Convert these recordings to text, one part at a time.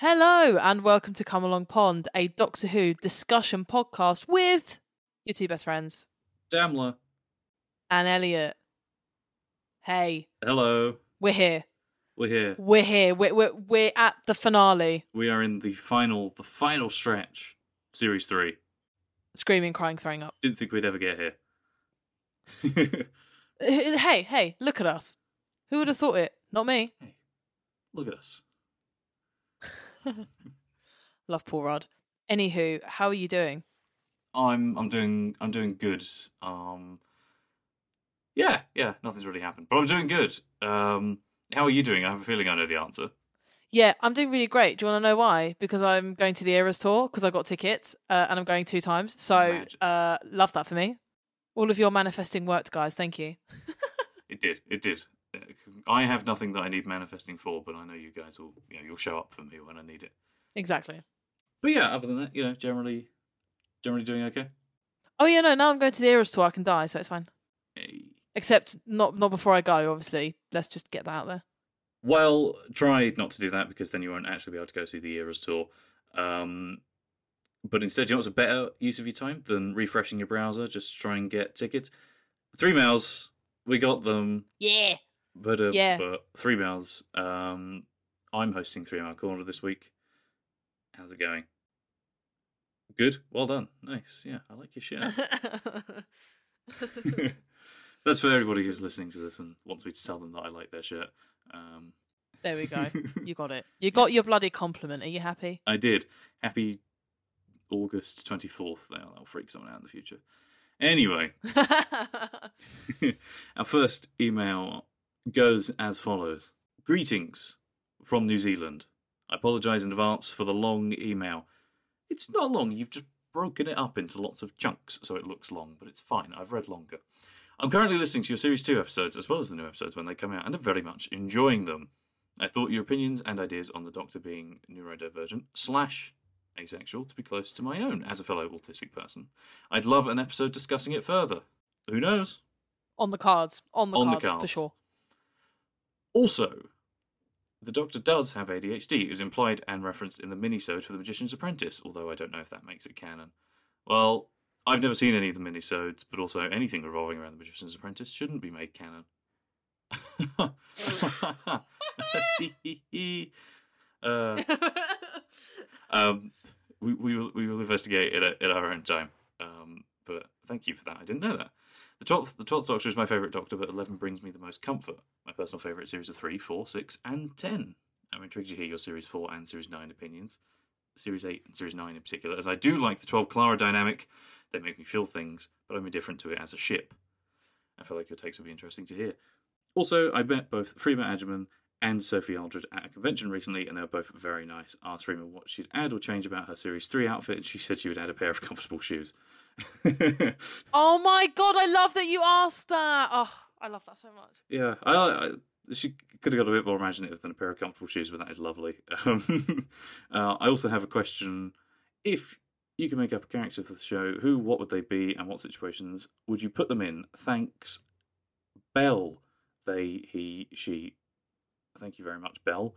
Hello and welcome to Come Along Pond, a Doctor Who discussion podcast with your two best friends, Damla. and Elliott. Hey, Hello. we're here. We're here. We're here. We're, we're, we're at the finale. We are in the final the final stretch. Series three. Screaming, crying, throwing up. Didn't think we'd ever get here. Hey, hey, look at us. Who would have thought it? Not me. Look at us. Love Paul Rudd. Anywho, how are you doing? I'm I'm doing I'm doing good. Um Yeah, yeah, nothing's really happened. But I'm doing good. Um how are you doing? I have a feeling I know the answer. Yeah, I'm doing really great. Do you want to know why? Because I'm going to the Eras tour because I got tickets uh, and I'm going two times. So, uh, love that for me. All of your manifesting worked, guys. Thank you. It did. It did. I have nothing that I need manifesting for, but I know you guys will you know, you'll show up for me when I need it. Exactly. But yeah, other than that, you know, generally generally doing okay. Oh yeah, no. Now I'm going to the Eras tour. I can die, so it's fine. Hey. Except not not before I go. Obviously, let's just get that out there. Well, try not to do that because then you won't actually be able to go see the Eras tour. Um, but instead, you know what's a better use of your time than refreshing your browser? Just try and get tickets. Three mails, we got them. Yeah. But, uh, Yeah. but three mails. Um, I'm hosting Three Mail Corner this week. How's it going? Good. Well done. Nice. Yeah, I like your shirt. That's for everybody who's listening to this and wants me to tell them that I like their shirt. Um, there we go. You got it. You got your bloody compliment. Are you happy? I did. Happy August 24th. That'll, that'll freak someone out in the future. Anyway, our first email goes as follows Greetings from New Zealand. I apologise in advance for the long email. It's not long, you've just broken it up into lots of chunks so it looks long, but it's fine. I've read longer. I'm currently listening to your Series 2 episodes as well as the new episodes when they come out and I'm very much enjoying them. I thought your opinions and ideas on the Doctor being neurodivergent slash asexual to be close to my own as a fellow autistic person. I'd love an episode discussing it further. Who knows? On the cards. On the, On the cards, for sure. Also, the Doctor does have ADHD, is implied and referenced in the minisode for The Magician's Apprentice, although I don't know if that makes it canon. Well, I've never seen any of the minisodes, but also anything revolving around The Magician's Apprentice shouldn't be made canon. uh, um, we, we, will, we will investigate it at, at our own time. Um, but thank you for that. I didn't know that. The twelfth, the twelfth Doctor is my favourite Doctor, but eleven brings me the most comfort. My personal favourite series are three, four, six, and ten. I'm intrigued to hear your series four and series nine opinions. Series eight and series nine in particular, as I do like the twelve Clara dynamic. They make me feel things, but I'm indifferent to it as a ship. I feel like your takes would be interesting to hear. Also, I met both Freema Agyeman and Sophie Aldred at a convention recently, and they were both very nice. Asked Freema what she'd add or change about her Series 3 outfit, and she said she would add a pair of comfortable shoes. oh my god, I love that you asked that. Oh, I love that so much. yeah, I, I, she could have got a bit more imaginative than a pair of comfortable shoes, but that is lovely. Um, uh, I also have a question. If you could make up a character for the show, who, what would they be, and what situations would you put them in? Thanks, Bell. They, he, she. Thank you very much, Bell.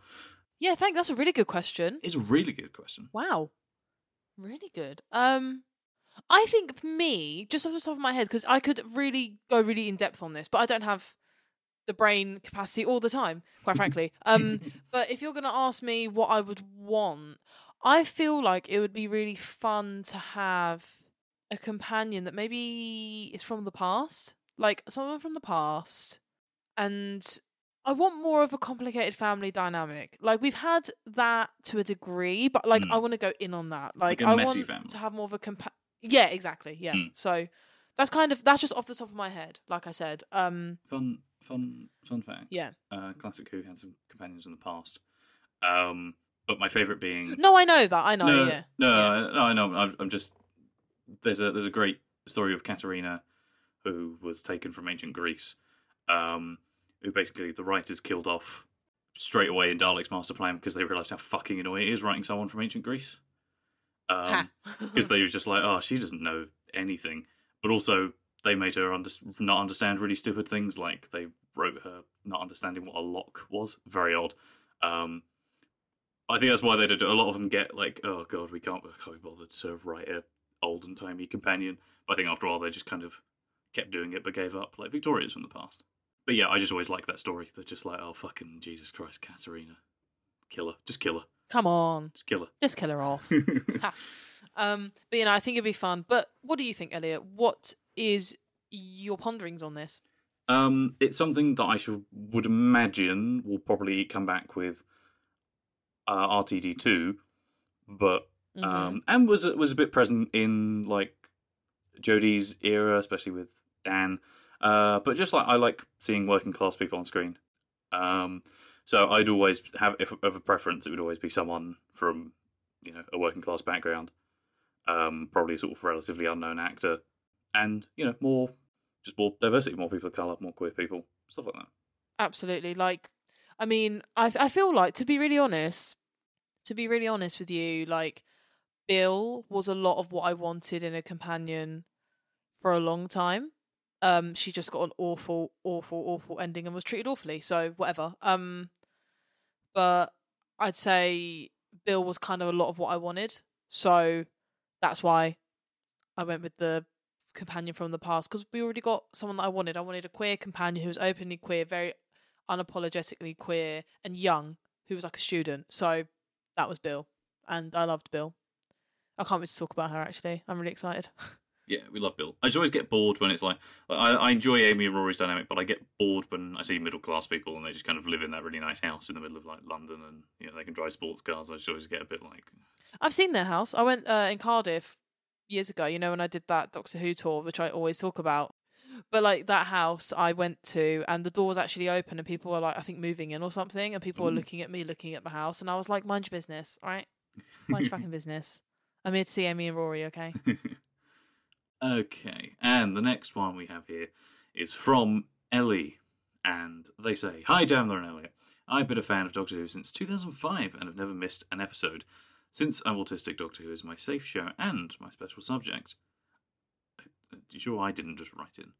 Yeah, thank. That's a really good question. It's a really good question. Wow, really good. Um, I think for me, just off the top of my head, because I could really go really in depth on this, but I don't have the brain capacity all the time, quite frankly. Um, but if you're going to ask me what I would want, I feel like it would be really fun to have a companion that maybe is from the past, like someone from the past, and I want more of a complicated family dynamic. Like we've had that to a degree, but like Mm. I want to go in on that. Like, Like I want family. to have more of a compa- Yeah, exactly. Yeah. Mm. So that's kind of that's just off the top of my head. Like I said. Um. Fun, fun, fun fact. Yeah. Uh, Classic Who had some companions in the past. Um, but my favourite being No, I know that. I know. no, yeah. no, Yeah. I- no, I know. I'm, I'm just there's a there's a great story of Katerina, who was taken from ancient Greece, um, who basically the writers killed off straight away in Dalek's master plan because they realised how fucking annoying it is writing someone from ancient Greece. Um, because they were just like, oh, she doesn't know anything. But also, they made her under- not understand really stupid things, like they wrote her not understanding what a lock was. Very odd. Um, I think that's why they did it. A lot of them get like, oh god, we can't, we can't be bothered to write a old and timey companion. But I think after all, they just kind of kept doing it, but gave up, like Victoria's from the past. But yeah, I just always like that story. They're just like, oh fucking Jesus Christ, Katerina, kill her, just kill her, Come on, just kill her. just kill her off. um. But you know, I think it'd be fun. But what do you think, Elliott? What is your ponderings on this? Um, it's something that I should would imagine will probably come back with uh, RTD two, but Mhm. um, and was was a bit present in like Jodie's era, especially with Dan. Uh, but just like I like seeing working class people on screen. Um, so I'd always have, if of a preference, it would always be someone from you know a working class background, um, probably a sort of relatively unknown actor, and you know more just more diversity, more people of color, more queer people, stuff like that. Absolutely. Like, I mean, I I feel like to be really honest, to be really honest with you, like Bill was a lot of what I wanted in a companion for a long time. Um, she just got an awful, awful, awful ending and was treated awfully. So whatever. Um, but I'd say Bill was kind of a lot of what I wanted. So that's why I went with the companion from the past because we already got someone that I wanted. I wanted a queer companion who was openly queer, very unapologetically queer, and young, who was like a student. So that was Bill, and I loved Bill. I can't wait to talk about her. Actually, I'm really excited. Yeah, we love Bill. I just always get bored when it's like, I, I enjoy Amy and Rory's dynamic, but I get bored when I see middle class people and they just kind of live in that really nice house in the middle of like London and you know they can drive sports cars. I just always get a bit like, I've seen their house. I went uh, in Cardiff years ago. You know when I did that Doctor Who tour, which I always talk about. But like that house I went to, and the door was actually open, and people were like, I think moving in or something, and people were looking at me, looking at the house, and I was like, mind your business, all right? Mind your fucking business. I'm here to see Amy and Rory, okay? Okay, and the next one we have here is from Ellie, and they say, "Hi, Damla and Elliott. I've been a fan of Doctor Who since 2005 and have never missed an episode. Since I'm autistic, Doctor Who is my safe show and my special subject. Are you sure I didn't just write in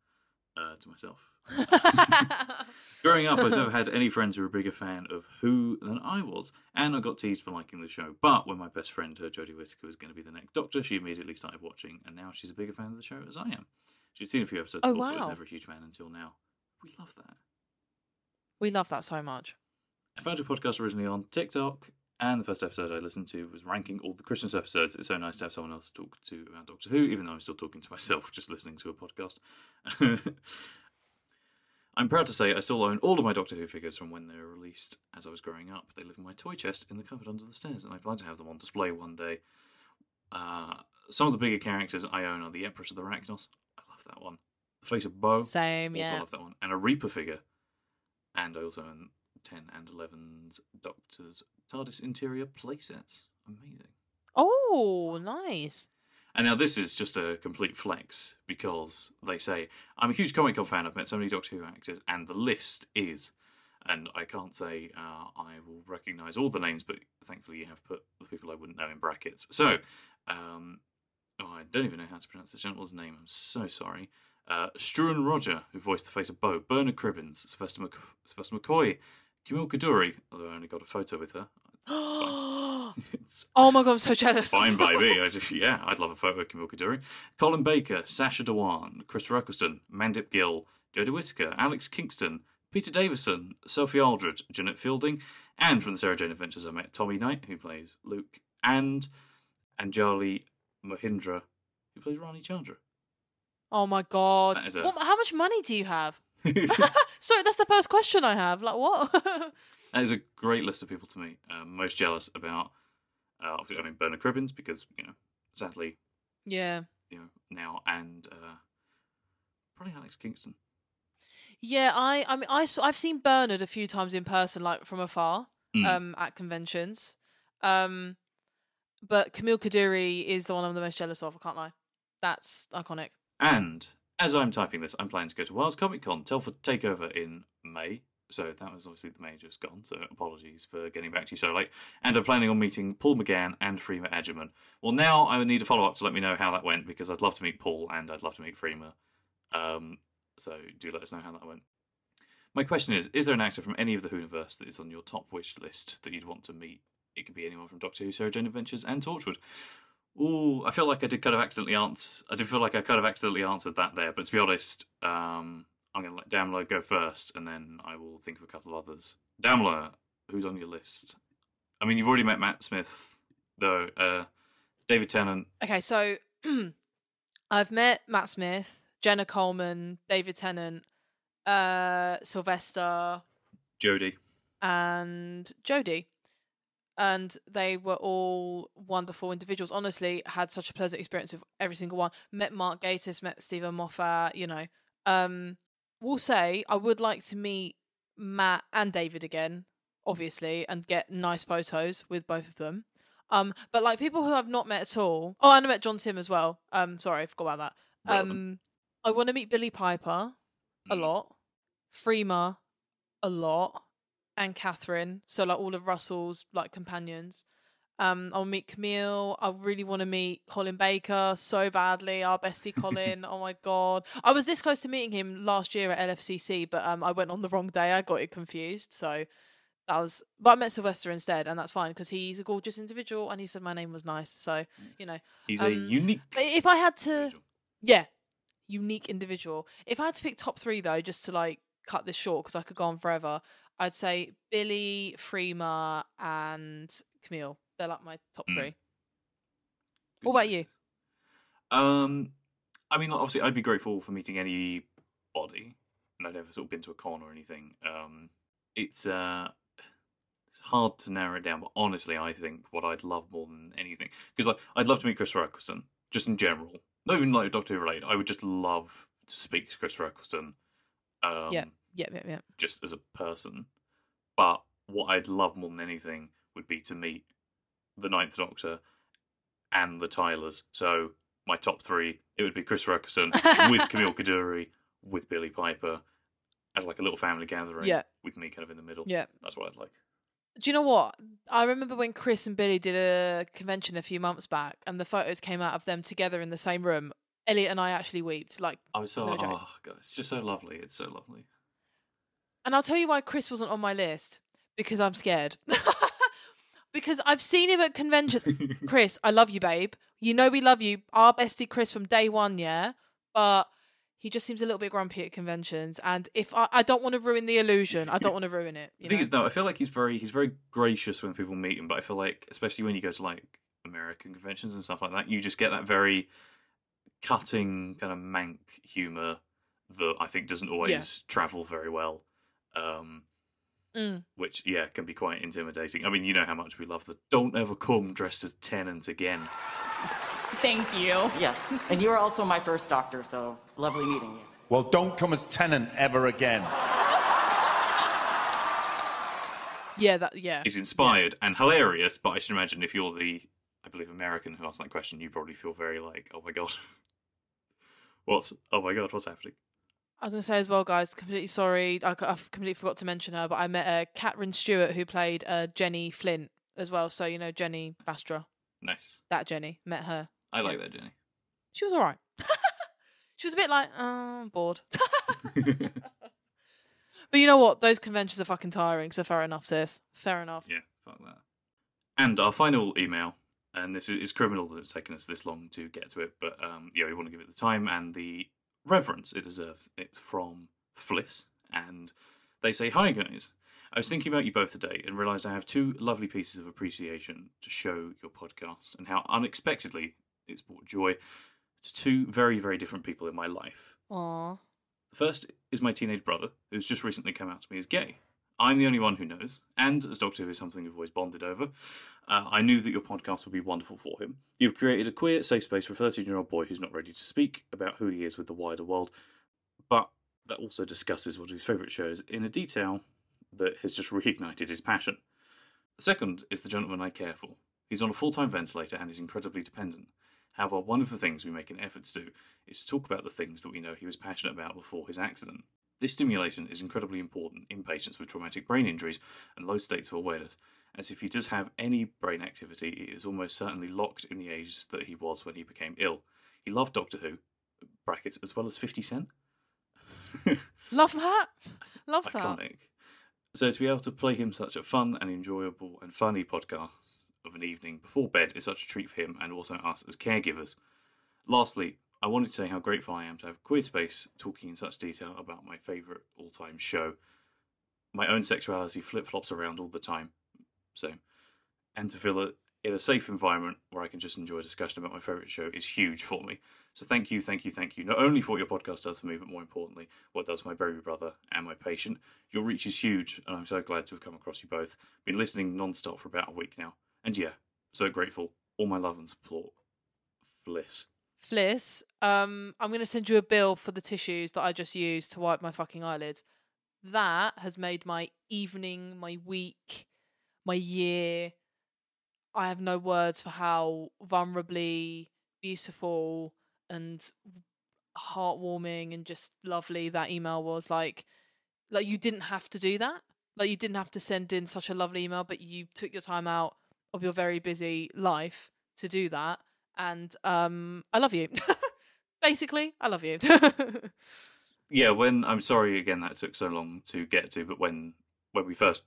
uh, to myself? Growing up, I've never had any friends who were a bigger fan of Who than I was, and I got teased for liking the show. But when my best friend heard Jodie Whittaker was going to be the next Doctor, she immediately started watching, and now she's a bigger fan of the show as I am. She'd seen a few episodes Oh, before, but was never a huge fan until now. We love that. we love that so much. I found your podcast originally on TikTok, and the first episode I listened to was ranking all the Christmas episodes. It's so nice to have someone else to talk to about Doctor Who, even though I'm still talking to myself just listening to a podcast. I'm proud to say I still own all of my Doctor Who figures from when they were released as I was growing up. They live in my toy chest in the cupboard under the stairs, and I plan to have them on display one day. Uh, some of the bigger characters I own are the Empress of the Racnoss. I love that one. The Face of Bo. Same, yeah. love that one. And a Reaper figure. And I also own 10 and 11's Doctor's TARDIS interior playsets. Amazing. Oh, nice. And now this is just a complete flex because they say, I'm a huge Comic Con fan, I've met so many Doctor Who actors, and the list is. And I can't say uh, I will recognise all the names, but thankfully you have put the people I wouldn't know in brackets. So, um, oh, I don't even know how to pronounce this gentleman's name, I'm so sorry. Uh, Struan Rodger, who voiced the face of Bo, Bernard Cribbins, Sylvester, Mc- Sylvester McCoy, Camille Coduri, although I only got a photo with her. oh my god, I'm so jealous. Fine by me. I just, yeah, I'd love a photo of Camille Coduri. Colin Baker, Sacha Dhawan, Chris Eccleston, Mandip Gill, Jodie Whittaker, Alex Kingston, Peter Davison, Sophie Aldred, Jeanette Fielding, and from the Sarah Jane Adventures, I met Tommy Knight, who plays Luke, and Anjali Mohindra, who plays Rani Chandra. Oh my god. What, how much money do you have? Sorry, that's the first question I have. Like what? That is a great list of people to meet. Um, most jealous about, uh, I mean, Bernard Cribbins, because, you know, sadly, yeah. you know, now, and uh, probably Alex Kingston. Yeah, I I mean I, I've seen Bernard a few times in person like from afar Mm. um at conventions. Um but Camille Coduri is the one I'm the most jealous of, I can't lie. That's iconic. And as I'm typing this, I'm planning to go to Wales Comic Con, Telford Takeover in May. So that was obviously the May just gone. So apologies for getting back to you so late. And I'm planning on meeting Paul McGann and Freema Agyeman. Well, now I would need a follow up to let me know how that went because I'd love to meet Paul and I'd love to meet Freema. Um, so do let us know how that went. My question is: Is there an actor from any of the Whoniverse that is on your top wish list that you'd want to meet? It could be anyone from Doctor Who, Sarah Jane Adventures, and Torchwood. Ooh, I feel like I did kind of accidentally answer. I did feel like I kind of accidentally answered that there, but to be honest, um, I'm going to let Damla go first, and then I will think of a couple of others. Damla, who's on your list? I mean, you've already met Matt Smith, though. Uh, David Tennant. Okay, so I've met Matt Smith, Jenna Coleman, David Tennant, uh Sylvester Jodie. and Jodie. And they were all wonderful individuals. Honestly, had such a pleasant experience with every single one. Met Mark Gatiss, met Steven Moffat, you know. Um will say I would like to meet Matt and David again, obviously, and get nice photos with both of them. Um, but like people who I've not met at all. Oh, and I met John Simm as well. Um, sorry, I forgot about that. Um, I want to meet Billie Piper a Mm. lot, Freema a lot, and Catherine. So like all of Russell's like companions. Um, I'll meet Camille. I really want to meet Colin Baker so badly. Our bestie Colin. oh my god, I was this close to meeting him last year at LFCC, but um, I went on the wrong day. I got it confused. So that was, but I met Sylvester instead, and that's fine because he's a gorgeous individual, and he said my name was nice. So you know, He's a Um, unique. if I had to, individual. yeah, unique individual. If I had to pick top three though, just to like cut this short because I could go on forever, I'd say Billie, Freema, and Camille. They're like my top Mm. three. What about you? Um, I mean, obviously, I'd be grateful for meeting anybody, and I'd never sort of been to a con or anything. Um, it's uh, it's hard to narrow it down, but honestly, I think what I'd love more than anything, because like I'd love to meet Chris Eccleston, just in general, not even like Doctor Who related. I would just love to speak to Chris Eccleston. Um, Yeah. Yeah, yeah, yeah. just as a person. But what I'd love more than anything would be to meet the Ninth Doctor and the Tylers. So my top three, it would be Chris Eccleston with Camille Coduri, with Billie Piper, as like a little family gathering. Yeah. With me kind of in the middle. Yeah. That's what I'd like. Do you know what? I remember when Chris and Billie did a convention a few months back, and the photos came out of them together in the same room. Elliott and I actually wept. Like, I was so No joke. oh god, it's just so lovely. It's so lovely. And I'll tell you why Chris wasn't on my list because I'm scared. because I've seen him at conventions. Chris, I love you, babe. You know we love you. Our bestie Chris from day one, yeah. But he just seems a little bit grumpy at conventions, and if I, I don't want to ruin the illusion, I don't want to ruin it. The You thing know? is, no, I feel like he's very he's very gracious when people meet him, but I feel like especially when you go to like American conventions and stuff like that, you just get that very cutting kind of Manc humor that I think doesn't always travel very well. Um, Mm. which yeah can be quite intimidating. I mean, you know how much we love the "Don't ever come dressed as Tennant again." Thank you. Yes, and you were also my first doctor, so lovely meeting you. Well, don't come as Tennant ever again. yeah, that yeah. He's inspired and hilarious, but I should imagine if you're the, I believe, American who asked that question, you probably feel very like, "Oh my god, what's? Oh my god, what's happening?" I was gonna say as well, guys. Completely sorry, I, have completely forgot to mention her, but I met uh, Catherine Stewart who played uh, Jenny Flint as well. So you know Jenny Bastra, Nice. that Jenny. Met her. I like that, Jenny. She was all right. she was a bit like, oh, I'm bored. but you know what? Those conventions are fucking tiring. So fair enough, sis. Fair enough. Yeah, fuck that. And our final email, and this is criminal that it's taken us this long to get to it, but um, yeah, we want to give it the time and the reverence it deserves. It's from Fliss, and they say, Hi guys. I was thinking about you both today and realised I have two lovely pieces of appreciation to show your podcast and how unexpectedly it's brought joy to two very, very different people in my life. Aw. The first is my teenage brother, who's just recently come out to me as gay. I'm the only one who knows, and as Doctor Who is something we've always bonded over, uh, I knew that your podcast would be wonderful for him. You've created a queer, safe space for a 13 year old boy who's not ready to speak about who he is with the wider world, but that also discusses one of his favourite shows in a detail that has just reignited his passion. The second is the gentleman I care for. He's on a full time ventilator and is incredibly dependent. However, one of the things we make an effort to do is to talk about the things that we know he was passionate about before his accident. This stimulation is incredibly important in patients with traumatic brain injuries and low states of awareness, as if he does have any brain activity, it is almost certainly locked in the age that he was when he became ill. He loved Doctor Who, brackets, as well as 50 Cent. Love that. Love that. Iconic. So to be able to play him such a fun and enjoyable and funny podcast of an evening before bed is such a treat for him and also us as caregivers. Lastly, I wanted to say how grateful I am to have Queer Space talking in such detail about my favourite all-time show. My own sexuality flip-flops around all the time, so and to feel a, in a safe environment where I can just enjoy a discussion about my favourite show is huge for me. So thank you, thank you, thank you. Not only for what your podcast does for me, but more importantly, what it does my baby brother and my patient. Your reach is huge, and I'm so glad to have come across you both. Been listening non-stop for about a week now, and yeah, so grateful. All my love and support. Fliss. Fliss, um, I'm going to send you a bill for the tissues that I just used to wipe my fucking eyelids. That has made my evening, my week, my year. I have no words for how vulnerably beautiful and heartwarming and just lovely that email was. Like, like you didn't have to do that. Like you didn't have to send in such a lovely email, but you took your time out of your very busy life to do that and um I love you. Basically, I love you. Yeah, when I'm sorry again that took so long to get to, but when when we first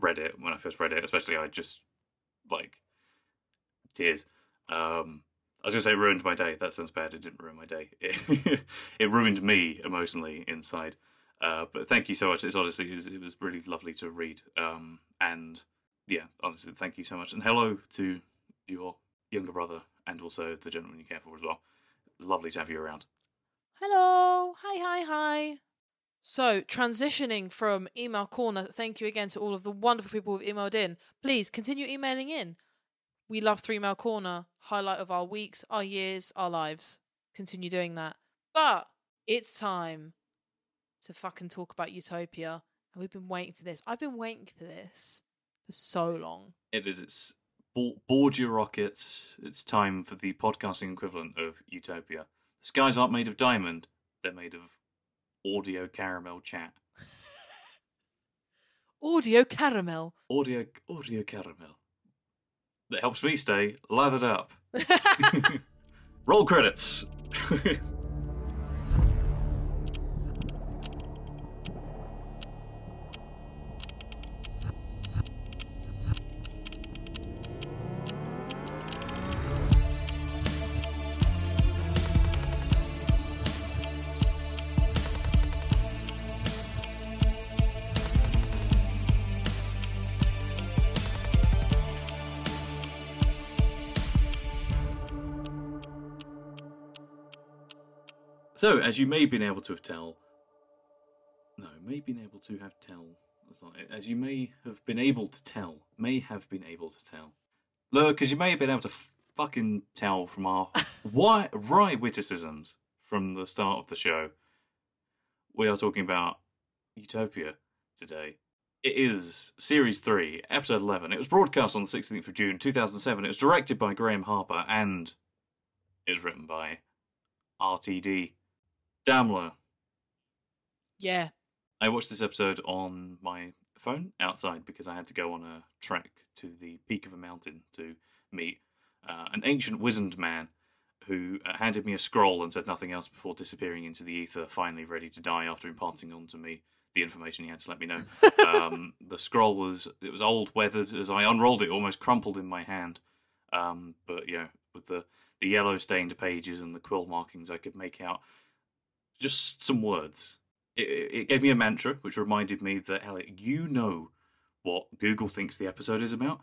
read it, when I first read it, especially, I just like tears. Um, I was gonna say ruined my day. That sounds bad. It didn't ruin my day. It, it ruined me emotionally inside. Uh, but thank you so much. It's honestly it was, it was really lovely to read. Um, and yeah, honestly, thank you so much. And hello to your younger brother and also the gentleman you care for as well. Lovely to have you around. Hello. Hi, hi, hi. So, transitioning from email corner, thank you again to all of the wonderful people who've emailed in. Please continue emailing in. We love Three Mail Corner, highlight of our weeks, our years, our lives. Continue doing that. But it's time to fucking talk about Utopia. And we've been waiting for this. I've been waiting for this for so long. It is. It's board your rockets. It's time for the podcasting equivalent of Utopia. The skies aren't made of diamond; they're made of audio caramel chat. Audio caramel. Audio audio caramel. That helps me stay lathered up. Roll credits. So, as you may have been able to have tell, no, may been able to have tell. That's not it. As you may have been able to tell, may have been able to tell. Look, because you may have been able to fucking tell from our why wry witticisms from the start of the show. We are talking about Utopia today. It is series three, episode eleven. It was broadcast on the sixteenth of June, two thousand seven. It was directed by Graeme Harper and it was written by RTD. Damla. Yeah. I watched this episode on my phone outside because I had to go on a trek to the peak of a mountain to meet uh, an ancient wizened man who uh, handed me a scroll and said nothing else before disappearing into the ether, finally ready to die after imparting on to me the information he had to let me know. um, the scroll was it was old, weathered. As I unrolled it, almost crumpled in my hand. Um, but yeah, with the the yellow stained pages and the quill markings, I could make out just some words. It, it gave me a mantra, which reminded me that Elliott, you know what Google thinks the episode is about.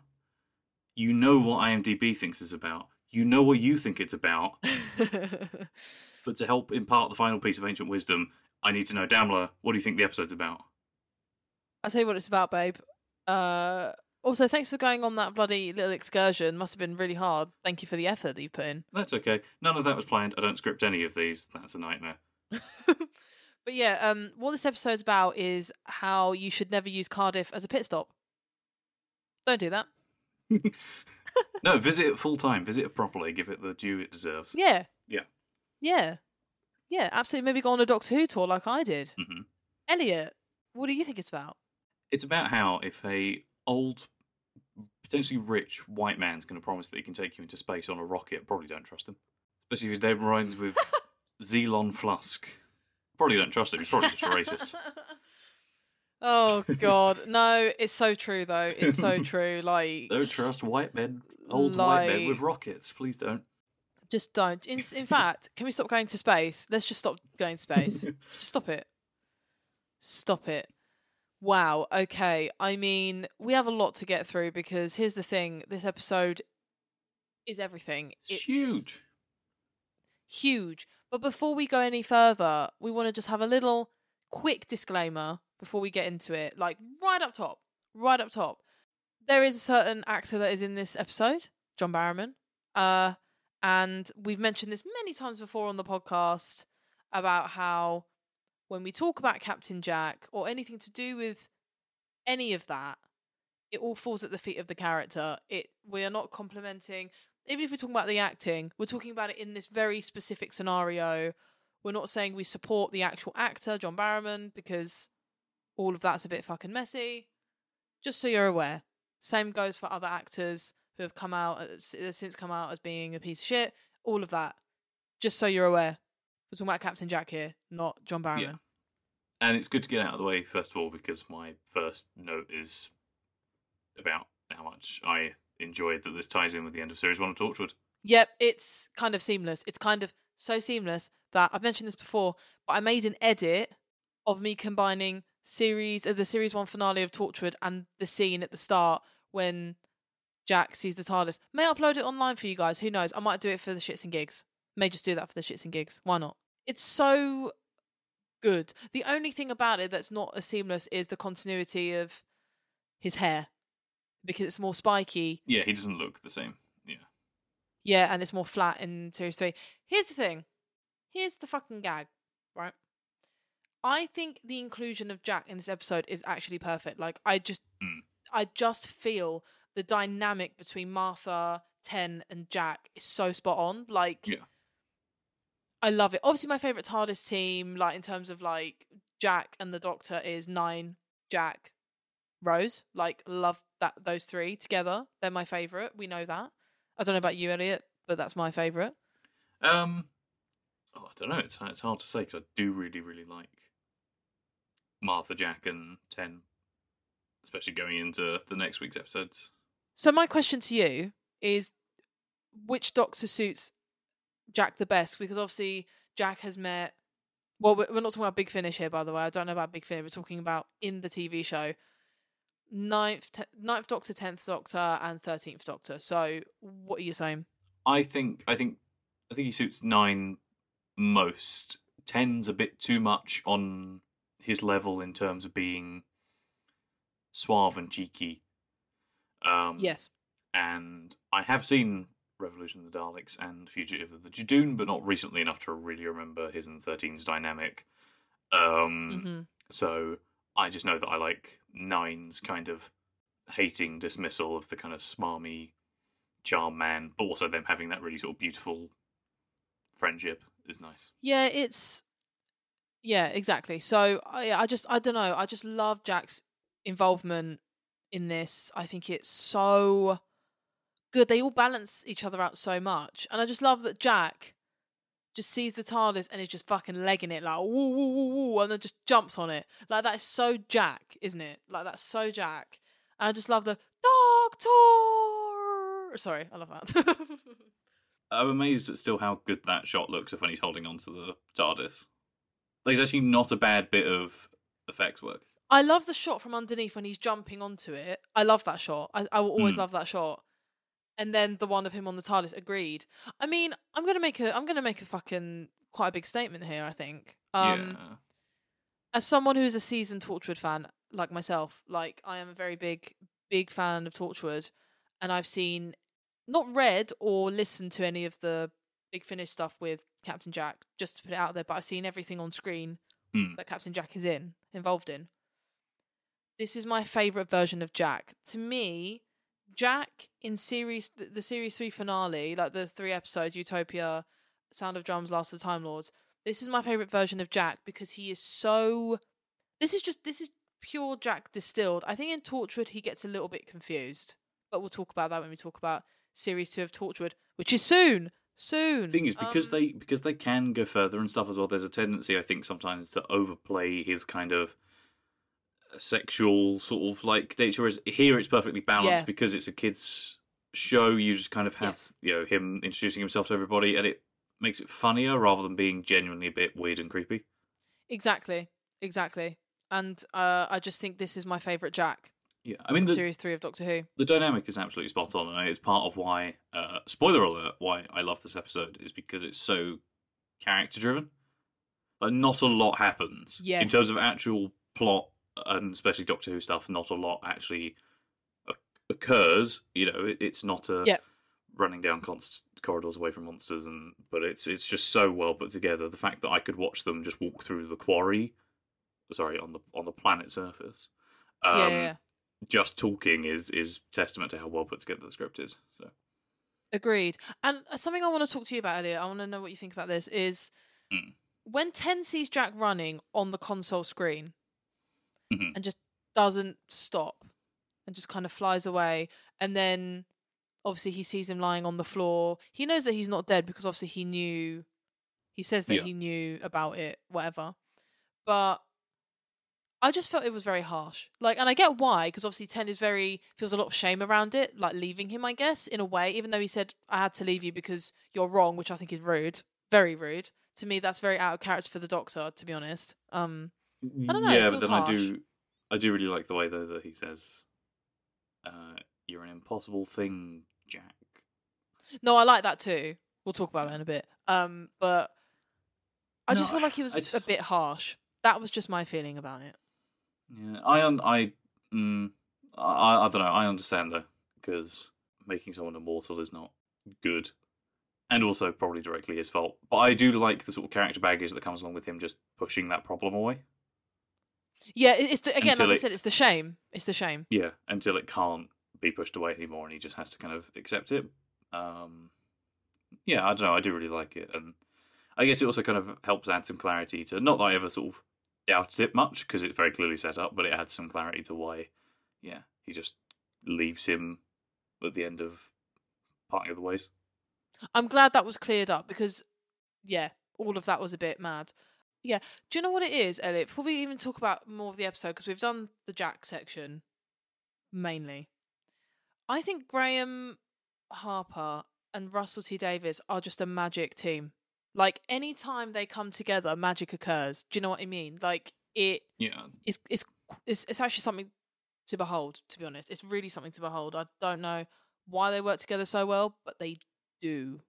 You know what IMDb thinks it's about. You know what you think it's about. but to help impart the final piece of ancient wisdom, I need to know, Damla, what do you think the episode's about? I'll tell you what it's about, babe. Uh, also, thanks for going on that bloody little excursion. Must have been really hard. Thank you for the effort that you put in. That's okay. None of that was planned. I don't script any of these. That's a nightmare. but yeah, um, what this episode's about is how you should never use Cardiff as a pit stop. Don't do that. no, visit it full time. Visit it properly. Give it the due it deserves. Yeah. Yeah. Yeah. Yeah, absolutely. Maybe go on a Doctor Who tour like I did. hmm Elliott, what do you think it's about? It's about how if a old, potentially rich white man's going to promise that he can take you into space on a rocket, probably don't trust him. Especially if his name rhymes with Zelon Flusk. Probably don't trust him. He's probably just a racist. Oh God, no! It's so true though. It's so true. Like, Don't trust white men, old white men with rockets. Please don't. just don't. In, in fact, can we stop going to space? Let's just stop going to space. just stop it. Stop it. Wow. Okay. I mean, we have a lot to get through because here's the thing: this episode is everything. It's huge. huge. But before we go any further, we want to just have a little quick disclaimer before we get into it. Like right up top, right up top. There is a certain actor that is in this episode, John Barrowman. Uh and we've mentioned this many times before on the podcast about how when we talk about Captain Jack or anything to do with any of that, it all falls at the feet of the character. It we are not complimenting even if we're talking about the acting, we're talking about it in this very specific scenario. We're not saying we support the actual actor, John Barrowman, because all of that's a bit fucking messy. Just so you're aware. Same goes for other actors who have come out uh, since come out as being a piece of shit. All of that. Just so you're aware. We're talking about Captain Jack here, not John Barrowman. Yeah. And it's good to get out of the way, first of all, because my first note is about how much I enjoyed that this ties in with the end of series one of Torchwood. Yep, it's kind of seamless. It's kind of so seamless that I've mentioned this before, but I made an edit of me combining series uh, the series one finale of Torchwood and the scene at the start when Jack sees the TARDIS. May I upload it online for you guys? Who knows? I might do it for the shits and gigs. May just do that for the shits and gigs. Why not? It's so good. The only thing about it that's not as seamless is the continuity of his hair because it's more spiky Yeah, he doesn't look the same. Yeah. yeah, and it's more flat in series three. Here's the thing. Here's the fucking gag, right? I think the inclusion of Jack in this episode is actually perfect. Like I just Mm. I just feel the dynamic between Martha, Ten, and Jack is so spot on. Like Yeah. I love it. Obviously my favourite TARDIS team, like in terms of like Jack and the Doctor is nine, Jack, Rose. Like love that those three together. They're my favorite. We know that. I don't know about you, Elliott, but that's my favorite. Um, oh, I don't know. It's it's hard to say because I do really really like Martha, Jack, and Ten, especially going into the next week's episodes. So my question to you is, which Doctor suits Jack the best? Because obviously Jack has met. Well, we're we're not talking about Big Finish here, by the way. I don't know about Big Finish. We're talking about in the TV show. Ninth, te- ninth Doctor, tenth Doctor, and thirteenth Doctor. So, what are you saying? I think I think I think he suits nine most. Ten's a bit too much on his level in terms of being suave and cheeky. Um, Yes. and I have seen Revolution of the Daleks and Fugitive of the Judoon, but not recently enough to really remember his and 13's dynamic. Um, hmm So I just know that I like Nine's kind of hating dismissal of the kind of smarmy charm man, but also them having that really sort of beautiful friendship is nice. Yeah, it's yeah, exactly. So I I just I don't know. I just love Jack's involvement in this. I think it's so good. They all balance each other out so much, and I just love that Jack just sees the TARDIS and is just fucking legging it like woo woo woo woo, and then just jumps on it. Like that is so Jack, isn't it? Like that's so Jack. And I just love the Doctor. Sorry, I love that. I'm amazed at still how good that shot looks of when he's holding onto the TARDIS. Like, it's actually not a bad bit of effects work. I love the shot from underneath when he's jumping onto it. I love that shot. I, I will always Mm. love that shot. And then the one of him on the TARDIS. Agreed. I mean, I'm gonna make a I'm gonna make a fucking quite a big statement here. I think. Um, yeah. as someone who's a seasoned Torchwood fan like myself, like I am a very big, big fan of Torchwood, and I've seen, not read or listened to any of the Big Finish stuff with Captain Jack, just to put it out there, but I've seen everything on screen Hmm. that Captain Jack is in, involved in. This is my favorite version of Jack. To me, Jack in series the, the series three finale, like the three episodes, Utopia, Sound of Drums, Last of the Time Lords. This is my favorite version of Jack because he is so. This is just this is pure Jack distilled. I think in Torchwood he gets a little bit confused, but we'll talk about that when we talk about series two of Torchwood, which is soon. Soon. The thing is, because Um, they because they can go further and stuff as well. There's a tendency, I think, sometimes to overplay his kind of sexual sort of like nature. Whereas here, it's perfectly balanced Yeah. because it's a kids' show. You just kind of have Yes. you know him introducing himself to everybody, and it makes it funnier rather than being genuinely a bit weird and creepy. Exactly, exactly. And uh, I just think this is my favorite Jack. Yeah, I mean the series three of Doctor Who. the dynamic is absolutely spot on, and it's part of why. Uh, spoiler alert: why I love this episode is because it's so character driven. Like, not a lot happens in terms of actual plot, and especially Doctor Who stuff. Not a lot actually occurs. You know, it, it's not a Yep. running down const- corridors away from monsters, and but it's it's just so well put together. The fact that I could watch them just walk through the quarry, sorry, on the on the planet surface. Um, yeah, yeah, just talking is is testament to how well put together the script is. So Agreed. And uh, something I want to talk to you about earlier, I want to know what you think about this, is Mm. when Ten sees Jack running on the console screen Mhm. and just doesn't stop and just kind of flies away, and then obviously he sees him lying on the floor. He knows that he's not dead because obviously he knew. He says that Yeah. he knew about it, whatever. But I just felt it was very harsh. Like, and I get why, because obviously Ten is very feels a lot of shame around it, like leaving him. I guess in a way, even though he said I had to leave you because you're wrong, which I think is rude, very rude. To me, that's very out of character for the Doctor. To be honest, um, know, Yeah, but then I do I do really like the way though that he says, uh, "You're an impossible thing, Jack." no, I like that too. We'll talk about that in a bit. Um, but I just feel like he was just- a bit harsh. That was just my feeling about it. Yeah, I un- I mm, I I don't know. I understand though because making someone immortal is not good, and also probably directly his fault. But I do like the sort of character baggage that comes along with him just pushing that problem away. Yeah, it's the, again, Until like I said, it's the shame. It's the shame. Yeah, until it can't be pushed away anymore, and he just has to kind of accept it. Um, yeah, I don't know. I do really like it, and I guess it also kind of helps add some clarity to. Not that I ever sort of doubted it much because it's very clearly set up, but it adds some clarity to why yeah, he just leaves him at the end of parting of the ways. I'm glad that was cleared up because, yeah, all of that was a bit mad. Yeah. Do you know what it is, Elliott? Before we even talk about more of the episode, because we've done the Jack section mainly, I think Graeme Harper and Russell T Davies are just a magic team. Like anytime they come together, magic occurs. Do you know what I mean? Like it. Yeah. It's it's it's, it's actually something to behold. To be honest, it's really something to behold. I don't know why they work together so well, but they do,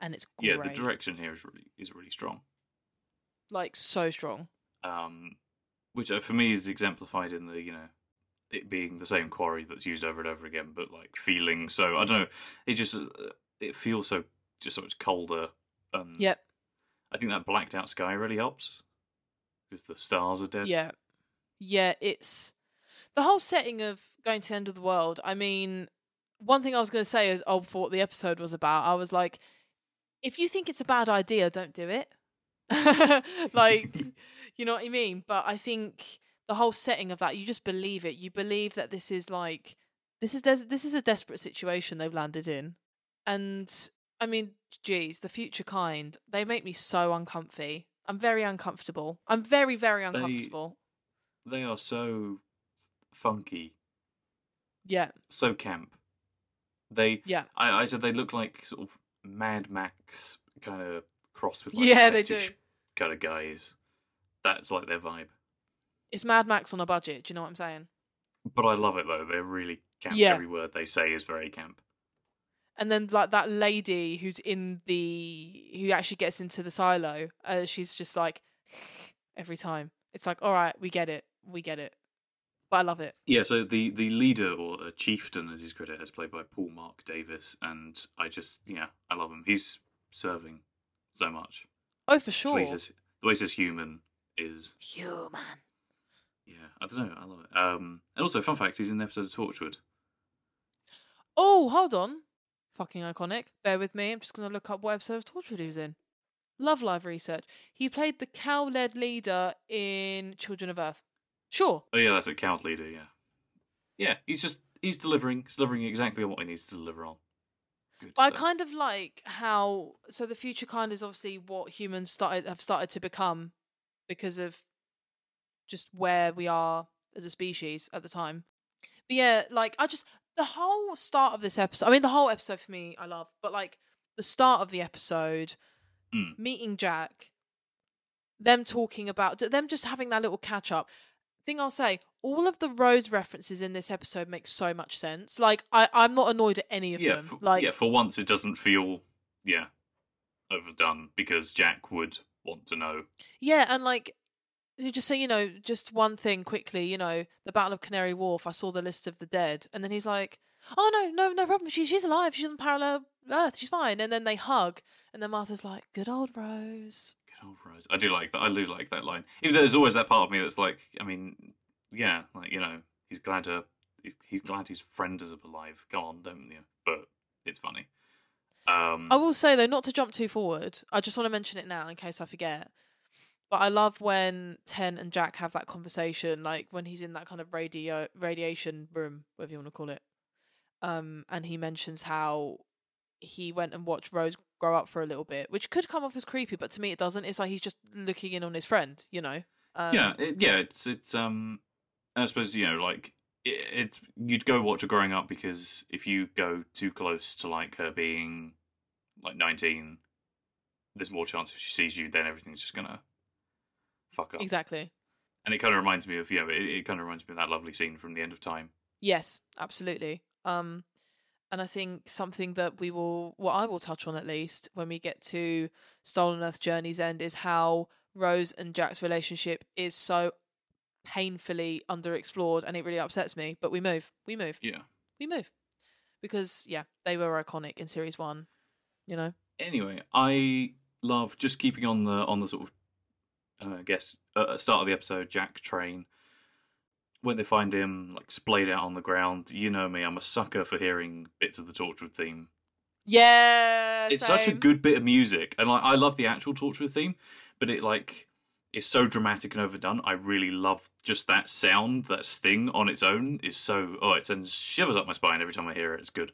and it's great. Yeah, the direction here is really is really strong. Like so strong. Um, which uh, for me is exemplified in the you know it being the same quarry that's used over and over again, but like feeling so I don't know. It just uh, it feels so just so much colder. And Yep. I think that blacked out sky really helps because the stars are dead. Yeah. Yeah, it's the whole setting of going to the end of the world. I mean, one thing I was going to say is, oh, for what the episode was about, I was like, if you think it's a bad idea, don't do it. like, you know what I mean? But I think the whole setting of that, you just believe it. You believe that this is like, this is des- this is a desperate situation they've landed in, and I mean, geez, the future kind, they make me so uncomfy. I'm very uncomfortable. I'm very, very uncomfortable. They are so funky, Yeah. so camp. They Yeah. I, I said they look like sort of Mad Max kind of cross with like Yeah, they do. kind of guys. That's like their vibe. It's Mad Max on a budget. Do you know what I'm saying? But I love it though. They're really camp. Yeah. Every word they say is very camp. And then like that lady who's in the who actually gets into the silo, uh, she's just like every time. It's like, all right, we get it, we get it. But I love it. Yeah, so the, the leader or a chieftain, as his credit, is played by Paul Marc Davis, and I just yeah, I love him. He's serving so much. Oh, for The sure. way he's the way he's just human is Human. yeah, I don't know, I love it. Um, and also, fun fact, he's in the episode of Torchwood. Oh, hold on. Fucking iconic. Bear with me. I'm just gonna look up what episode of Torchwood he was in. Love live research. He played the cow-led leader in Children of Earth. Sure. Oh yeah, that's a count leader. Yeah, yeah, he's just he's delivering, he's delivering exactly what he needs to deliver on. Good But I kind of like how so the future kind is obviously what humans started have started to become because of just where we are as a species at the time. But yeah, like I just the whole start of this episode. I mean, the whole episode for me, I love, but like the start of the episode, Mm. meeting Jack, them talking about them just having that little catch up. Thing I'll say, all of the Rose references in this episode make so much sense. Like I, I'm not annoyed at any of yeah, them. for, like yeah, for once it doesn't feel yeah overdone because Jack would want to know. Yeah, and like you just say, you know, just one thing quickly, you know, the Battle of Canary Wharf, I saw the list of the dead, and then he's like, Oh no, no, no problem. She she's alive, she's on parallel Earth, she's fine. And then they hug, and then Martha's like, Good old Rose. Good old Rose. I do like that. I do like that line. Even though there's always that part of me that's like, I mean, yeah, like you know, he's glad her, he's glad his friend is alive. Go on, don't you? But it's funny. Um, I will say though, not to jump too forward, I just want to mention it now in case I forget. But I love when Ten and Jack have that conversation, like when he's in that kind of radio radiation room, whatever you want to call it. Um, and he mentions how he went and watched Rose grow up for a little bit, which could come off as creepy, but to me it doesn't. It's like he's just looking in on his friend, you know. Um, yeah, it, yeah. It's it's um. I suppose you know, like it, it. You'd go watch her growing up because if you go too close to like her being like nineteen, there's more chance if she sees you, then everything's just gonna fuck up. exactly. And it kind of reminds me of yeah, it, it kind of reminds me of that lovely scene from the end of time. Yes, absolutely. Um, and I think something that we will, what I will touch on at least when we get to Stolen Earth Journey's End is how Rose and Jack's relationship is so painfully underexplored, and it really upsets me. But we move, we move, Yeah. we move, because yeah, they were iconic in series one. You know, Anyway, I love just keeping on the on the sort of uh, I guess uh, start of the episode. Jack train when they find him like splayed out on the ground. You know me, I'm a sucker for hearing bits of the Torchwood theme. yeah, it's such a good bit of music, and like I love the actual Torchwood theme, but it like is so dramatic and overdone. I really love just that sound, that sting on its own is so oh, it sends shivers up my spine every time I hear it. It's good.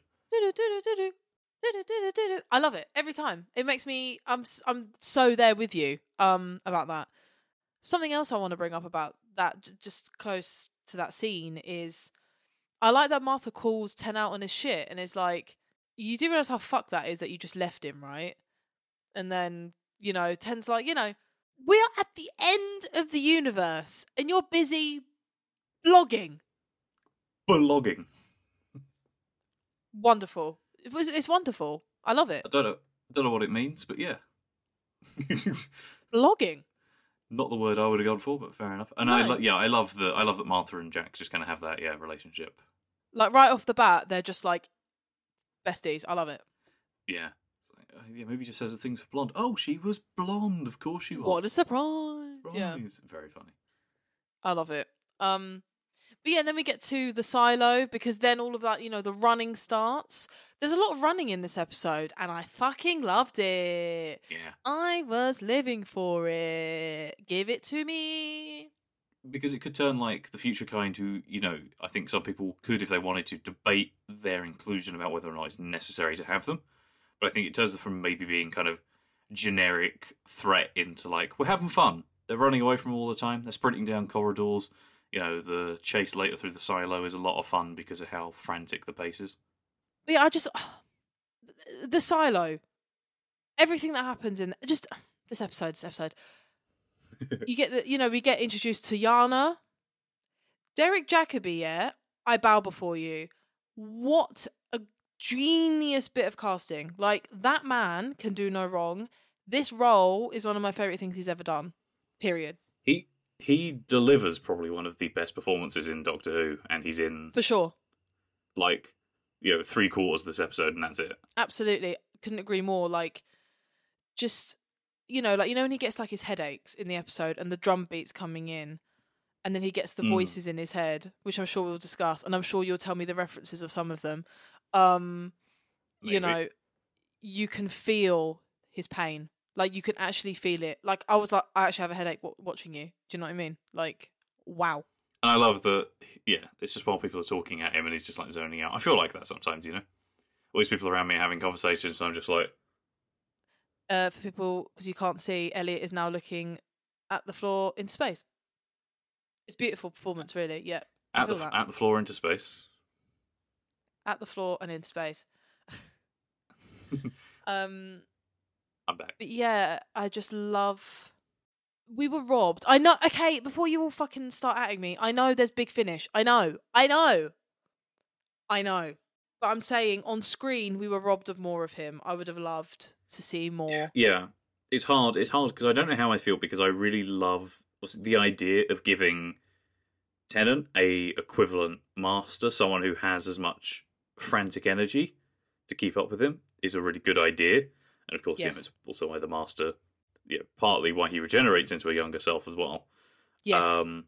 I love it every time. It makes me. I'm. I'm so there with you. Um, about that. Something else I want to bring up about that, just close to that scene, is I like that Martha calls Ten out on his shit and is like, "You do realize how fucked that is that you just left him, right?" And then you know, Ten's like, you know, we are at the end of the universe, and you're busy blogging. Blogging. Wonderful. It was. It's wonderful. I love it. I don't know. I don't know what it means, but yeah. Blogging. Not the word I would have gone for, but fair enough. And I, No. lo- yeah, I love the, I love that Martha and Jack just kind of have that, yeah, relationship. like right off the bat, they're just like besties. I love it. Yeah, uh, yeah. Maybe just says the things for blonde. Oh, she was blonde. Of course she was. What a surprise! Yeah, Surprise. Very funny. I love it. Um, but yeah, then we get to the silo because then all of that, you know, the running starts. There's a lot of running in this episode, and I fucking loved it. Yeah, I was living for it. Give it to me. because it could turn like the future kind who, you know, I think some people could, if they wanted to, debate their inclusion about whether or not it's necessary to have them. But I think it turns them from maybe being kind of generic threat into like we're having fun. They're running away from all the time. They're sprinting down corridors. You know, the chase later through the silo is a lot of fun because of how frantic the pace is. Yeah, I just the silo, everything that happens in just this episode, this episode. you get the, you know, we get introduced to Yana, Derek Jacobi. Yeah, I bow before you. What genius bit of casting! Like that man can do no wrong. This role is one of my favorite things he's ever done. Period. He he delivers probably one of the best performances in Doctor Who, and he's in For sure. like you know three quarters of this episode, and that's it. Absolutely. Couldn't agree more. Like, just, you know, like, you know, when he gets like his headaches in the episode and the drum beats coming in, and then he gets the Mm. voices in his head, which I'm sure we'll discuss, and I'm sure you'll tell me the references of some of them. Um, you know, you can feel his pain. Like, you can actually feel it. Like, I was like, I actually have a headache w- watching you. Do you know what I mean? Like, wow. And I love that. Yeah, it's just while people are talking at him, and he's just like zoning out. I feel like that sometimes, you know. All these people around me are having conversations, and I'm just like, Uh, for people, because you can't see, Elliott is now looking at the floor in space. It's beautiful performance, really. Yeah, at the at the floor into space. At the floor and in space. um, I'm back. but yeah, I just love. We were robbed. I know. Okay, before you all fucking start atting me, I know there's big finish. I know. I know. I know. But I'm saying on screen we were robbed of more of him. I would have loved to see more. Yeah, it's hard. It's hard because I don't know how I feel because I really love the idea of giving Tennant a equivalent master, someone who has as much frantic energy to keep up with him, is a really good idea. And of course, yeah, Yes. it's also why the master, yeah, partly why he regenerates into a younger self as well. Yes. Um,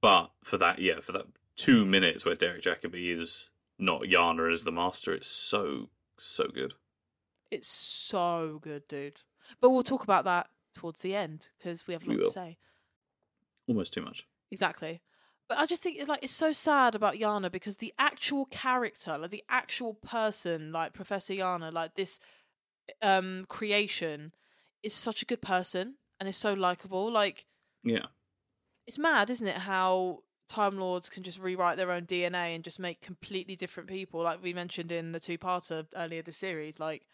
but for that, yeah, for that two minutes where Derek Jacobi is not Yana as the master, it's so so good. It's so good, dude. But we'll talk about that towards the end because we have a We lot to say. Almost too much. Exactly. But I just think it's like it's so sad about Yana because the actual character, like the actual person, like Professor Yana, like this um creation is such a good person and is so likable. Like Yeah. it's mad, isn't it, how Time Lords can just rewrite their own DNA and just make completely different people, like we mentioned in the two parter earlier this series. Like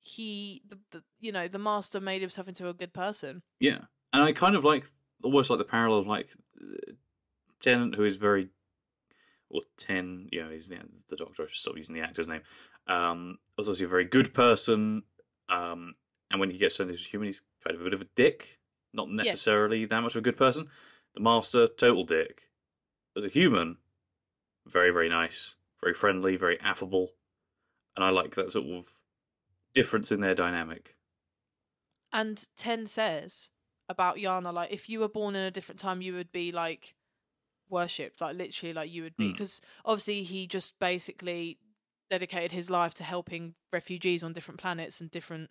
he the, the you know, the master made himself into a good person. Yeah, and I kind of like almost like the parallel of like Tennant, who is very or Ten, you know, he's the, the Doctor. I should stop using the actor's name. Um, was also a very good person. Um, and when he gets turned into a human, he's kind of a bit of a dick. Not necessarily that much of a good person. The Master, total dick. As a human, very very nice, very friendly, very affable, and I like that sort of difference in their dynamic. And Ten says about Yana, like, if you were born in a different time, you would be like worshipped, like literally, like you would be, Mm. because obviously he just basically dedicated his life to helping refugees on different planets and different.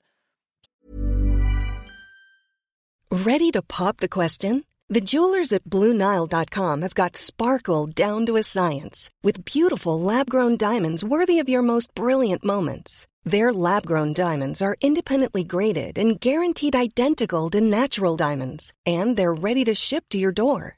Ready to pop the question? The jewelers at BlueNile.com have got sparkle down to a science with beautiful lab grown diamonds worthy of your most brilliant moments. Their lab grown diamonds are independently graded and guaranteed identical to natural diamonds, and they're ready to ship to your door.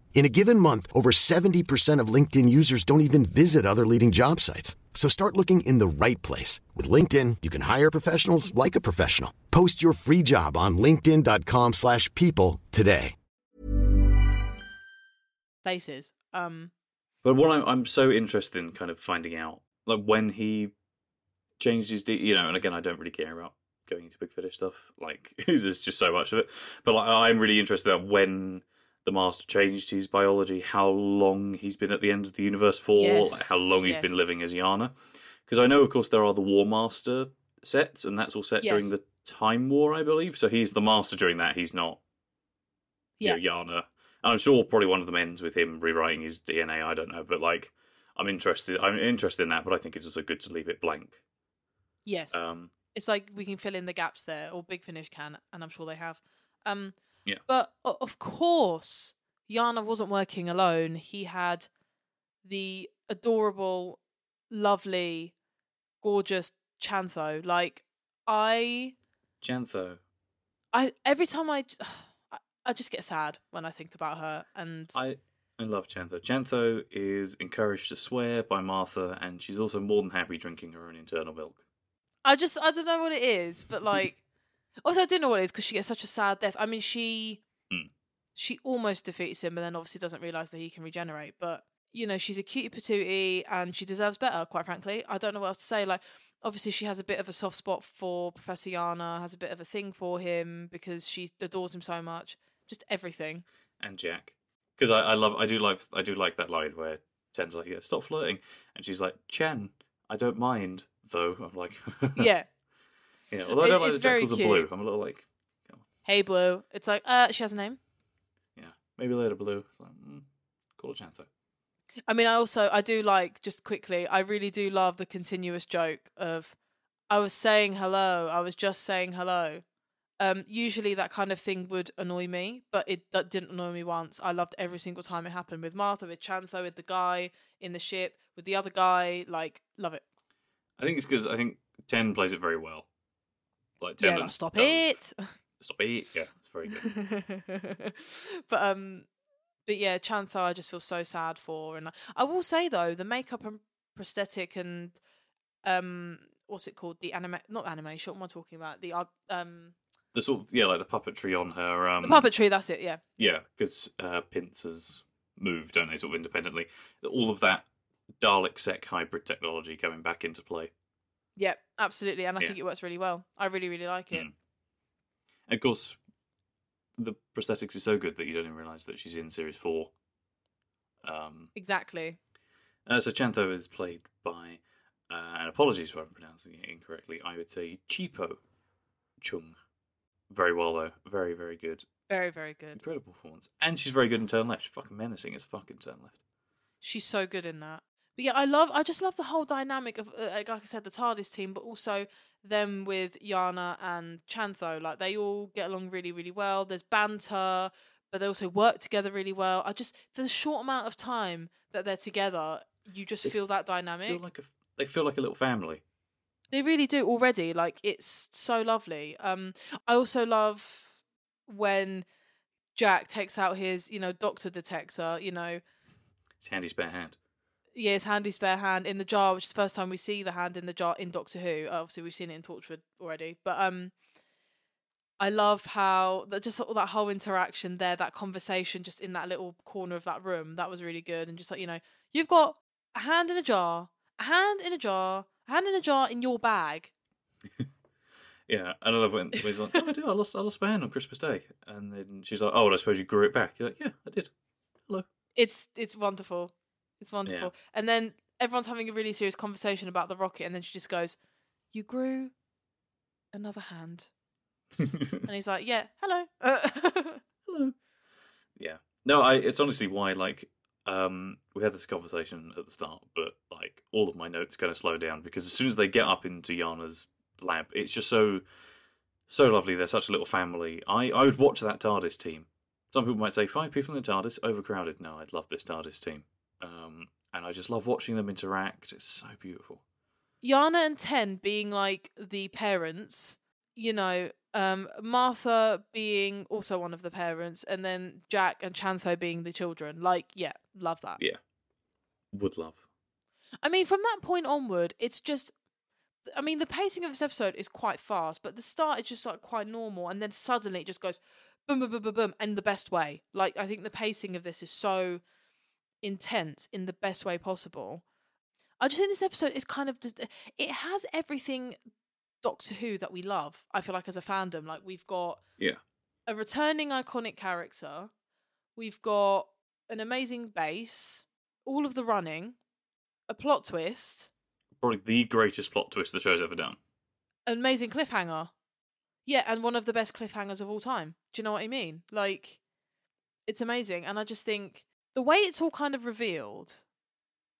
In a given month, over 70% of LinkedIn users don't even visit other leading job sites. So start looking in the right place. With LinkedIn, you can hire professionals like a professional. Post your free job on linkedin.com slash people today. Places. Um, But what I'm, I'm so interested in kind of finding out, like when he changed his, D, you know, and again, I don't really care about going into big finish stuff. Like, there's just so much of it. But like, I'm really interested in when the Master changed his biology, how long he's been at the end of the universe for, Yes, like, how long he's been living as Yana. Because I know, of course, there are the War Master sets, and that's all set during the Time War, I believe. So he's the Master during that. He's not yeah. you know, Yana. And I'm sure probably one of them ends with him rewriting his DNA. I don't know, but like, I'm interested. I'm interested in that, but I think it's also good to leave it blank. Yes. Um, it's like we can fill in the gaps there, or Big Finish can, and I'm sure they have. Um, Yeah. But of course, Yana wasn't working alone. He had the adorable, lovely, gorgeous Chantho. Like I, Chantho. I every time I, I, I just get sad when I think about her. And I I love Chantho. Chantho is encouraged to swear by Martha, and she's also more than happy drinking her own internal milk. I just I don't know what it is, but like also I do know what it is because she gets such a sad death. I mean she Hmm. she almost defeats him, but then obviously doesn't realize that he can regenerate. But you know she's a cutie patootie and she deserves better. Quite frankly, I don't know what else to say. Like obviously she has a bit of a soft spot for Professor Yana, has a bit of a thing for him because she adores him so much. Just everything. and Jack. Because I, I love, I do like, I do like that line where Ten's like, yeah, "Stop flirting," and she's like, "Chen, I don't mind though." I'm like, Yeah. Yeah. Although I don't like it's that Jack very calls cute. blue. I'm a little like, Hey Blue. It's like uh she has a name. yeah, maybe later blue. It's like, mm, call her Chantho. I mean, I also I do like just quickly. I really do love the continuous joke of I was saying hello. I was just saying hello. Um, usually that kind of thing would annoy me, but it that didn't annoy me once. I loved every single time it happened with Martha, with Chantho, with the guy in the ship, with the other guy. Like, love it. I think it's because I think Ten plays it very well. Like Ten yeah, like, stop it. Stop it. Yeah, it's very good. but um, but yeah, Chantho, I just feel so sad for, and I will say though, the makeup and prosthetic and um, what's it called? The anime not animation. What am I talking about? The art- um, the sort of yeah, like the puppetry on her. Um, the puppetry. That's it. Yeah. Yeah, because uh, pincers move, don't they, sort of independently. All of that Dalek Sec hybrid technology coming back into play. Yeah, absolutely, and I Yeah. think it works really well. I really, really like it. Mm. And of course, the prosthetics is so good that you don't even realise that she's in series four. Um, Exactly. uh, so Chantho is played by, uh, and apologies if I'm pronouncing it incorrectly, I would say Chipo Chung. Very well though, very very good, Very, very good. incredible performance, and she's very good in turn left. She's fucking menacing as fucking turn left. She's so good in that. But yeah, I love. I just love the whole dynamic of, uh, like I said, the TARDIS team, but also them with Yana and Chantho. Like they all get along really, really well. There's banter, but they also work together really well. I just for the short amount of time that they're together, you just They feel that dynamic. Feel like a, they feel like a little family. They really do already. Like it's so lovely. Um, I also love when Jack takes out his, you know, doctor detector. You know, It's handy spare hand. Yeah, his handy spare hand in the jar, which is the first time we see the hand in the jar in Doctor Who. Obviously, we've seen it in Torchwood already, but um, I love how that just all that whole interaction there, that conversation, just in that little corner of that room, that was really good. And just like you know, you've got a hand in a jar, a hand in a jar, a hand in a jar in your bag. Yeah, and I love when, when he's like, "Oh, I do. I lost, I lost my hand on Christmas Day," and then she's like, "Oh, well, I suppose you grew it back." You're like, "Yeah, I did." Hello. It's it's wonderful. It's wonderful. And then everyone's having a really serious conversation about the rocket, and then she just goes, "You grew another hand," and he's like, "Yeah, hello." Hello. Yeah. No, I. It's honestly why like um we had this conversation at the start, but like all of my notes kind of slow down because as soon as they get up into Yana's lab, it's just so so lovely. They're such a little family. I I would watch that TARDIS team. Some people might say five people in the TARDIS overcrowded. No, I'd love this TARDIS team. Um, and I just love watching them interact. It's so beautiful. Yana and Ten being like the parents, you know, um, Martha being also one of the parents, and then Jack and Chantho being the children. Like, yeah, love that. Yeah, would love. I mean, from that point onward, it's just. I mean, the pacing of this episode is quite fast, but the start is just like quite normal, and then suddenly it just goes boom, boom, boom, boom, boom, in the best way. Like, I think the pacing of this is so intense in the best way possible. I just think this episode is kind of just, it has everything Doctor Who that we love. I feel like as a fandom, like we've got Yeah. a returning iconic character, we've got an amazing base, all of the running, a plot twist, Probably the greatest plot twist the show's ever done. an amazing cliffhanger. Yeah, and one of the best cliffhangers of all time. Do you know what I mean? Like, it's amazing. And I just think the way it's all kind of revealed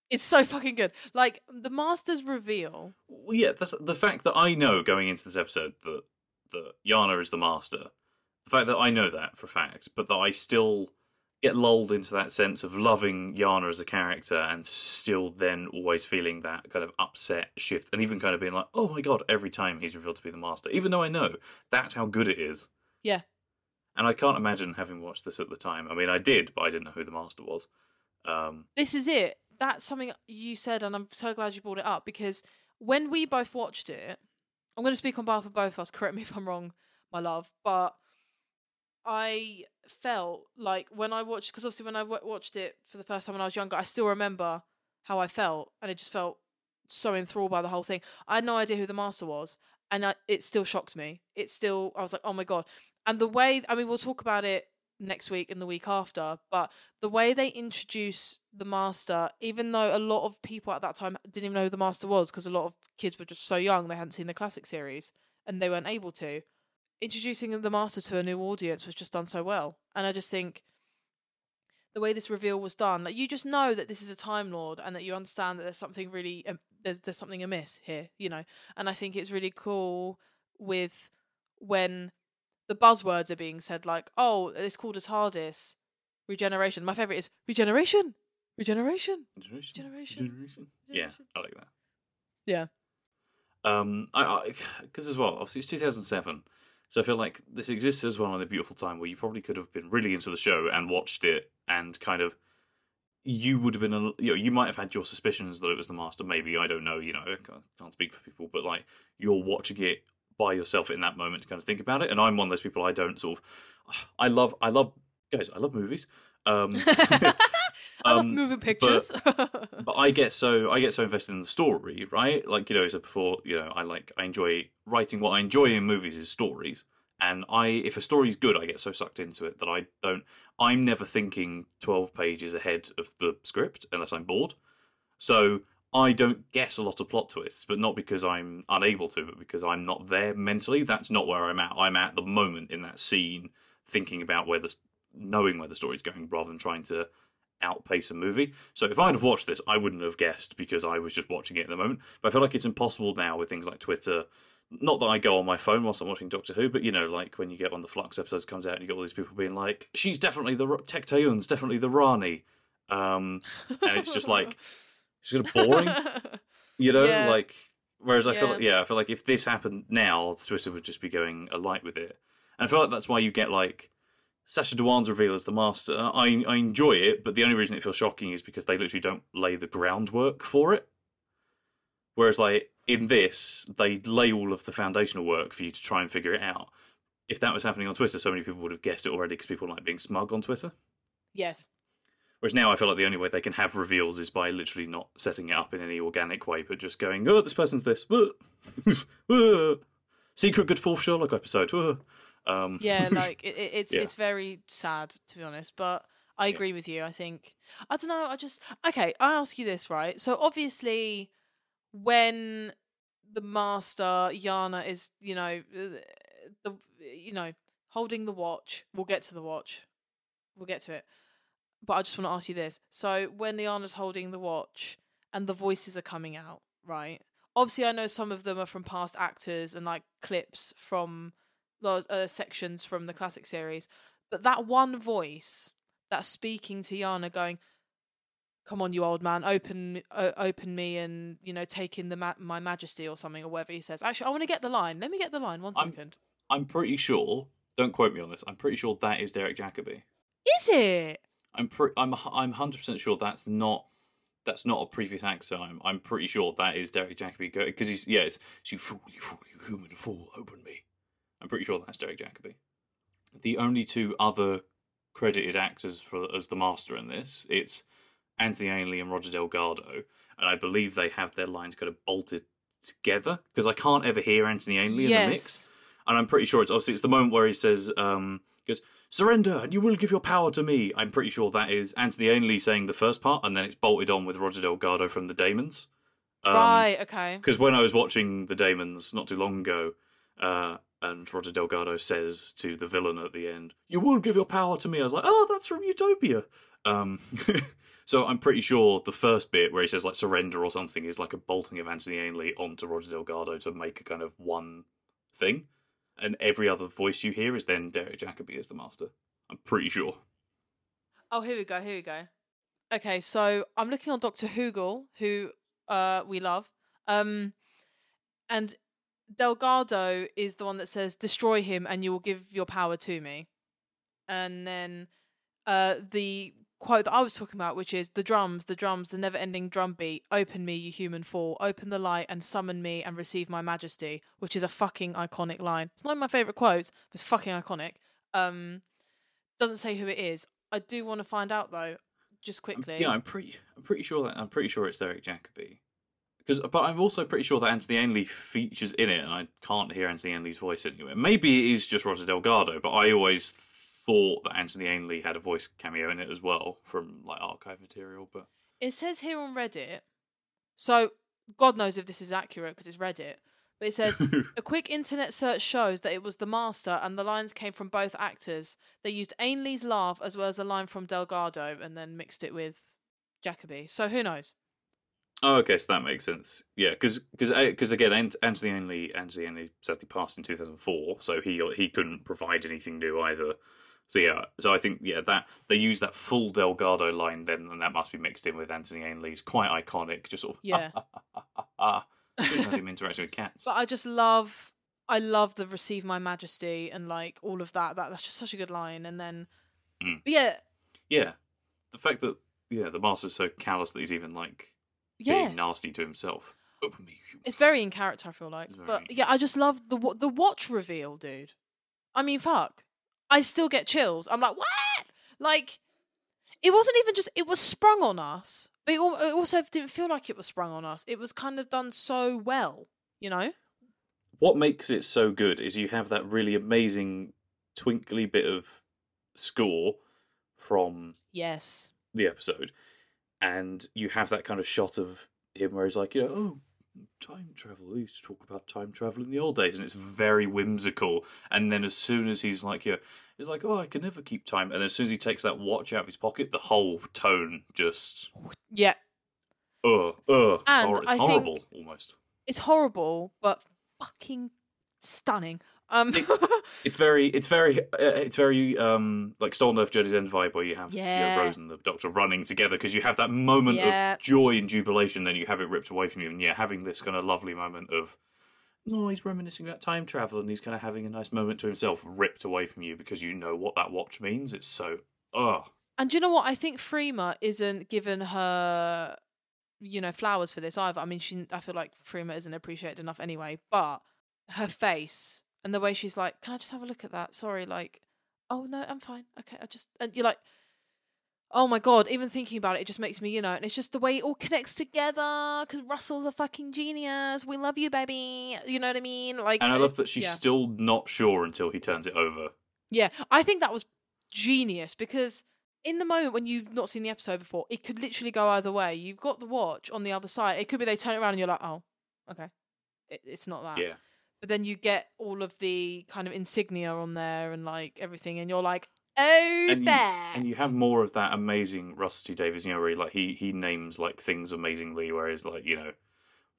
is so fucking good. Like, the Master's reveal. Well, yeah, that's the fact that I know going into this episode that that Yana is the master. The fact that I know that for a fact, but that I still get lulled into that sense of loving Yana as a character and still then always feeling that kind of upset shift and even kind of being like, oh my god, every time he's revealed to be the master, even though I know that's how good it is. Yeah. And I can't imagine having watched this at the time. I mean, I did, but I didn't know who the master was. Um, This is it. That's something you said, and I'm so glad you brought it up because when we both watched it, I'm going to speak on behalf of both of us. Correct me if I'm wrong, my love, but I felt like when I watched, because obviously when I w- watched it for the first time when I was younger, I still remember how I felt, and it just felt so enthralled by the whole thing. I had no idea who the master was, and I, it still shocked me. It still, I was like, oh my god. And the way, I mean, we'll talk about it next week and the week after, but the way they introduce the master, even though a lot of people at that time didn't even know who the master was, because a lot of kids were just so young they hadn't seen the classic series and they weren't able to. Introducing the master to a new audience was just done so well, and I just think the way this reveal was done, like you just know that this is a Time Lord and that you understand that there's something really um, there's there's something amiss here, you know. And I think it's really cool with when the buzzwords are being said, like, oh, it's called a TARDIS, regeneration. My favorite is regeneration, regeneration, Generation. regeneration. Generation. Yeah, I like that. Yeah, Um, I because as well, obviously it's 2007, so I feel like this exists as well in a beautiful time where you probably could have been really into the show and watched it and kind of you would have been a, you know you might have had your suspicions that it was the master maybe I don't know you know I can't, can't speak for people but like you're watching it by yourself in that moment to kind of think about it and I'm one of those people I don't sort of I love I love guys I love movies um I love um, moving but- pictures. but I get so I get so invested in the story, right? Like you know, as I said before, you know, I like I enjoy writing. What I enjoy in movies is stories, and I if a story's good, I get so sucked into it that I don't. I'm never thinking twelve pages ahead of the script unless I'm bored. So I don't guess a lot of plot twists, but not because I'm unable to, but because I'm not there mentally. That's not where I'm at. I'm at the moment in that scene, thinking about where the knowing where the story's going, rather than trying to outpace a movie. So if I'd have watched this, I wouldn't have guessed because I was just watching it at the moment. But I feel like it's impossible now with things like Twitter. Not that I go on my phone whilst I'm watching Doctor Who, but you know, like when you get of the Flux episodes comes out and you get all these people being like, "She's definitely the Tecteun's definitely the Rani," um, and it's just like it's kind of boring, you know. Yeah. Like whereas I feel like yeah, I feel like if this happened now, Twitter would just be going alight with it, and I feel like that's why you get like Sacha Dhawan's reveal as the master, I I enjoy it, but the only reason it feels shocking is because they literally don't lay the groundwork for it. Whereas, like in this, they lay all of the foundational work for you to try and figure it out. If that was happening on Twitter, so many people would have guessed it already because people like being smug on Twitter. yes, Whereas now I feel like the only way they can have reveals is by literally not setting it up in any organic way, but just going, "Oh, this person's this." Uh, uh." secret good fourth Sherlock episode. um, Yeah, like it, it- it's Yeah. it's very sad to be honest, but I agree with you. I think I don't know. I just okay. I ask you this right. So obviously, when the master Yana is, you know, uh, the you know holding the watch, we'll get to the watch. We'll get to it. But I just want to ask you this. So when Yana's holding the watch and the voices are coming out, right? Obviously, I know some of them are from past actors and like clips from those uh, sections from the classic series. But that one voice that's speaking to Yana, going, "Come on, you old man, open, uh, open me, and you know, take in the ma- my majesty or something or whatever he says." Actually, I want to get the line. Let me get the line. One I'm- second. I'm pretty sure. Don't quote me on this. I'm pretty sure that is Derek Jacobi. Is it? I'm pre- I'm I'm hundred percent sure that's not that's not a previous actor. I'm I'm pretty sure that is Derek Jacobi because he's yeah it's you fool you fool you human fool open me. I'm pretty sure that's Derek Jacobi. The only two other credited actors for as the master in this it's Anthony Ainley and Roger Delgado, and I believe they have their lines kind of bolted together because I can't ever hear Anthony Ainley in the mix and I'm pretty sure it's obviously it's the moment where he says, um, he goes, "Surrender, and you will give your power to me." I'm pretty sure that is Anthony Ainley saying the first part, and then it's bolted on with Roger Delgado from the Dæmons. Um, right. Okay. Because when I was watching the Dæmons not too long ago, uh, and Roger Delgado says to the villain at the end, "You will give your power to me," I was like, "Oh, that's from Utopia." Um, so I'm pretty sure the first bit where he says like "surrender" or something is like a bolting of Anthony Ainley onto Roger Delgado to make a kind of one thing, and every other voice you hear is then Derek Jacobi as the master. I'm pretty sure. Oh, here we go. Here we go. Okay, so I'm looking on Doctor Hoogle, who uh we love. Um, and Delgado is the one that says, "Destroy him, and you will give your power to me." And then, uh, the quote that I was talking about, which is the drums, the drums, the never-ending drum beat. Open me, you human fool. Open the light and summon me and receive my majesty. Which is a fucking iconic line. It's not my favorite quotes, but it's fucking iconic. Um, doesn't say who it is. I do want to find out though, just quickly. Yeah, I'm pretty. I'm pretty sure that I'm pretty sure it's Derek Jacobi. Because, but I'm also pretty sure that Anthony Ainley features in it, and I can't hear Anthony Ainley's voice anywhere. Maybe it is just Roger Delgado, but I always thought that Anthony Ainley had a voice cameo in it as well from like archive material. But It says here on Reddit, so God knows if this is accurate because it's Reddit, but it says a quick internet search shows that it was the master and the lines came from both actors. They used Ainley's laugh as well as a line from Delgado and then mixed it with Jacobi. So who knows? oh, okay, so that makes sense. Yeah, because because uh, again, Anthony Ainley Anthony Ainley sadly passed in 2004, so he he couldn't provide anything new either. So yeah, so I think yeah that they use that full Delgado line then, and that must be mixed in with Anthony Ainley's quite iconic, just sort of Yeah. ah, him interacting with cats. But I just love, I love the receive my majesty and like all of that. That that's just such a good line. And then, Mm. yeah, Yeah, the fact that yeah the master's so callous that he's even like yeah, being nasty to himself. Open me, It's very in character. I feel like, but yeah, I just love the the watch reveal, dude. I mean, fuck, I still get chills. I'm like, what? Like, it wasn't even just it was sprung on us, but it, it also didn't feel like it was sprung on us. It was kind of done so well, you know. what makes it so good is you have that really amazing twinkly bit of score from Yes. the episode, and you have that kind of shot of him where he's like, you know, oh, time travel. We used to talk about time travel in the old days, and it's very whimsical. And then as soon as he's like, yeah, he's like, oh, I can never keep time. And as soon as he takes that watch out of his pocket, the whole tone just, Yeah. uh, it's, And hor- it's I think- horrible almost. It's horrible, but fucking stunning. Um. It's very, it's very, uh, it's very um like Stolen Earth Journey's End vibe where you have you know, Rose and the Doctor running together because you have that moment Yeah. of joy and jubilation, then you have it ripped away from you, and yeah, having this kind of lovely moment of. No, he's reminiscing about time travel, and he's kind of having a nice moment to himself, ripped away from you because you know what that watch means. It's so, oh, And do you know what? I think Freema isn't given her, you know, flowers for this either. I mean, she. I feel like Freema isn't appreciated enough anyway. But her face and the way she's like, "Can I just have a look at that?" Sorry, like, oh no, I'm fine. Okay, I just and you're like, Oh my god! Even thinking about it, it just makes me, you know, and it's just the way it all connects together. Because Russell's a fucking genius. We love you, baby. You know what I mean? Like, And I love that she's yeah. still not sure until he turns it over. Yeah, I think that was genius because in the moment when you've not seen the episode before, it could literally go either way. You've got the watch on the other side. It could be they turn it around and you're like, oh, okay, it, it's not that. Yeah. But then you get all of the kind of insignia on there and like everything, and you're like, oh, and you, there. and you have more of that amazing Rusty Davies, you know, where he, like he he names like things amazingly, whereas like you know,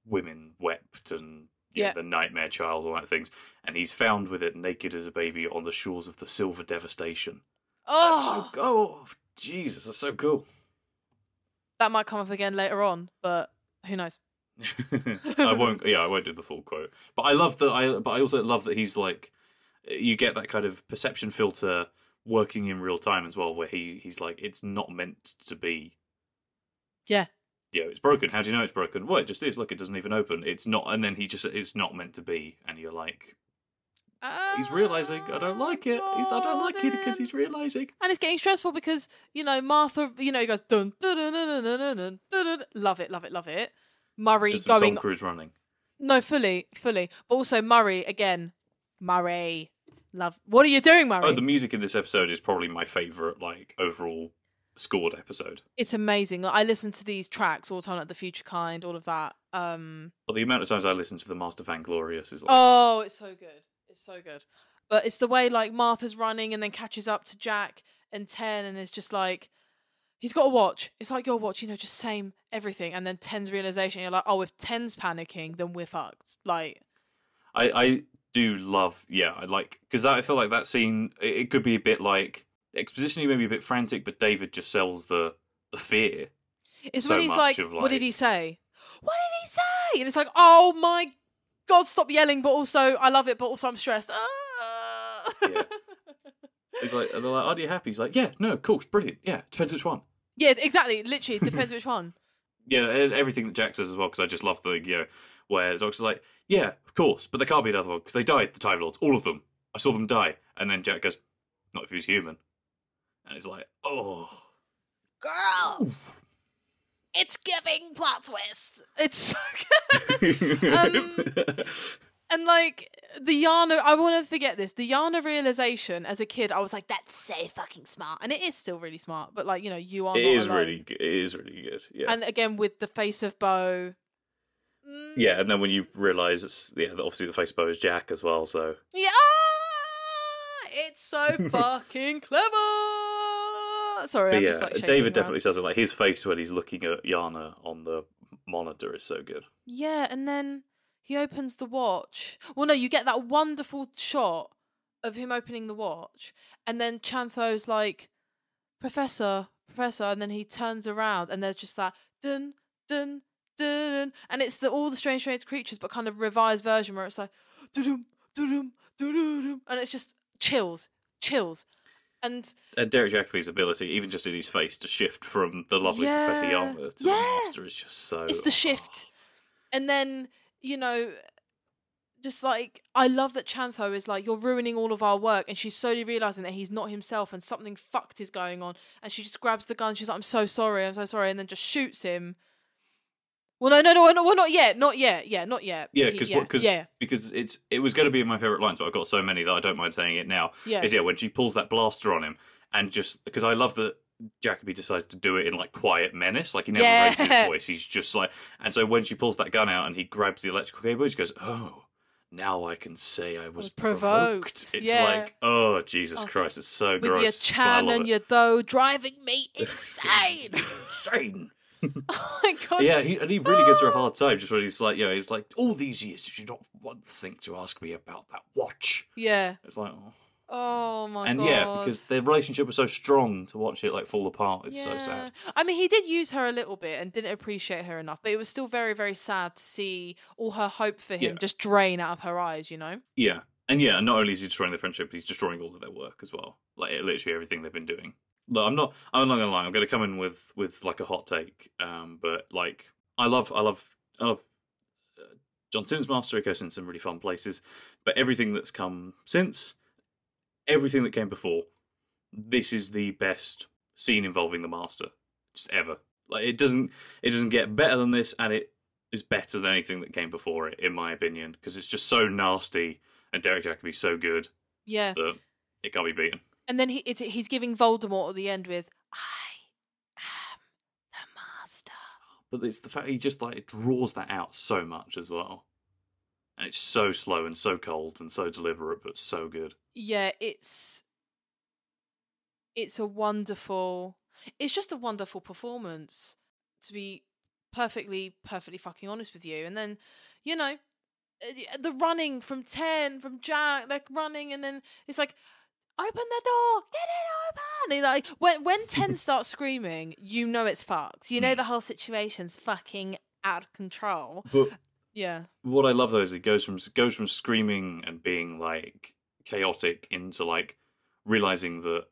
women wept and you Yeah. the nightmare child, all that things, and he's found with it naked as a baby on the shores of the Silver Devastation. Oh, so oh Jesus, that's so cool. that might come up again later on, but who knows? I won't. Yeah, I won't do the full quote. But I love that. I but I also love that he's like, you get that kind of perception filter working in real time as well, where he he's like, it's not meant to be. Yeah. Yeah, it's broken. How do you know it's broken? Well, it just is. Look, it doesn't even open. It's not. And then he just, it's not meant to be. And you're like, he's realizing I don't like it. He's, I don't like it because he's realizing. And it's getting stressful because you know Martha. You know he goes dun dun dun dun dun. dun, dun. Love it, love it, love it. Murray Just going Tom Cruise running. No, fully, fully. But also Murray again. Murray. Love What are you doing, Murray? Oh, the music in this episode is probably my favorite, like overall scored episode. It's amazing. Like, I listen to these tracks all the time, like The Future Kind, all of that. Um But the amount of times I listen to the Master Vainglorious is like, Oh, it's so good. It's so good. But it's the way like Martha's running and then catches up to Jack and Ten and is just like he's got a watch. It's like your watch, you know, just same everything. And then Ten's realization, you're like, oh, if Ten's panicking, then we're fucked. Like, I, I do love, yeah, I like because I feel like that scene. It, it could be a bit like expositionally, maybe a bit frantic, but David just sells the the fear. it's So when he's much like, what did he say? What did he say? And it's like, oh my god, stop yelling! But also, I love it. But also, I'm stressed. Ah. Yeah. It's like and they're like, "Are you happy?" He's like, "Yeah, no, cool, it's brilliant. Yeah, depends which one." Yeah, exactly. Literally, it depends which one. Yeah, and everything that Jack says as well, because I just love the you know where the doctor's like, "Yeah, of course, but there can't be another one because they died. The Time Lords, all of them. I saw them die." And then Jack goes, "Not if he was human." And it's like, "Oh." Girls, it's giving plot twist. It's so good. um, and like the Yana, I will never forget this. The Yana realization as a kid, I was like, "That's so fucking smart," and it is still really smart. But like, you know, you are It is alone. really, good. it is really good. Yeah. And again, with the face of Boe, Yeah, and then when you realise it's yeah, obviously the face of Boe is Jack as well. So yeah, ah, it's so fucking clever. Sorry, I'm yeah, just like David around. definitely says it. Like his face when he's looking at Yana on the monitor is so good. Yeah, and then he opens the watch. Well, no, you get that wonderful shot of him opening the watch, and then Chantho's like, "Professor, Professor," and then he turns around, and there's just that dun dun dun, and it's the all the strange, strange creatures, but kind of revised version where it's like dum dum dum, and it's just chills, chills, and And Derek Jacobi's ability, even just in his face, to shift from the lovely Professor Yeah. Young to Yeah. the Master is just so. it's the shift. And then, you know, just like I love that Chantho is like, You're ruining all of our work and she's slowly realizing that he's not himself and something fucked is going on and she just grabs the gun, she's like, I'm so sorry, I'm so sorry, and then just shoots him. Well no no no no well not yet, not yet, yeah, not yet. Yeah, because yeah, yeah. because it's it was going to be my favorite line, so I've got so many that I don't mind saying it now. Yeah. is yeah when she pulls that blaster on him and just because I love that Jacobi decides to do it in like quiet menace, like he never Yeah. raises his voice. He's just like, and so when she pulls that gun out and he grabs the electrical cable, she goes, "Oh, now I can say I was, was provoked." provoked, It's yeah. like, oh Jesus Oh. Christ, it's so With gross. your Chan and it. your Doe driving me insane. Insane. oh my god. Yeah, he, and he really gives her a hard time. Just when he's like, you know, he's like, all these years, did you not once think to ask me about that watch? Yeah. It's like, oh. Oh my and god. And yeah, because their relationship was so strong to watch it like fall apart. It's so sad. I mean, he did use her a little bit and didn't appreciate her enough, but it was still very, very sad to see all her hope for him Yeah. just drain out of her eyes, you know? Yeah, and yeah, and not only is he destroying the friendship, he's destroying all of their work as well. Like literally everything they've been doing. Look, I'm not. I'm not gonna lie. I'm gonna come in with with like a hot take. Um, but like, I love, I love, I love. Uh, John Simmons Master it goes in some really fun places, but everything that's come since, everything that came before, this is the best scene involving the Master, just ever. Like it doesn't it doesn't get better than this, and it is better than anything that came before it, in my opinion, because it's just so nasty and Derek Jacobi's so good Yeah. that it can't be beaten. And then he it's, he's giving Voldemort at the end with I am the master. But it's the fact he just like draws that out so much as well, and it's so slow and so cold and so deliberate, but so good. Yeah, it's it's a wonderful it's just a wonderful performance to be perfectly perfectly fucking honest with you. And then, you know, uh, the running from 10 from Jack like running and then it's like open the door, get it open. And like when when 10 starts screaming, you know it's fucked. You know the whole situation's fucking out of control. But Yeah. what I love though is it goes from goes from screaming and being like chaotic into like realizing that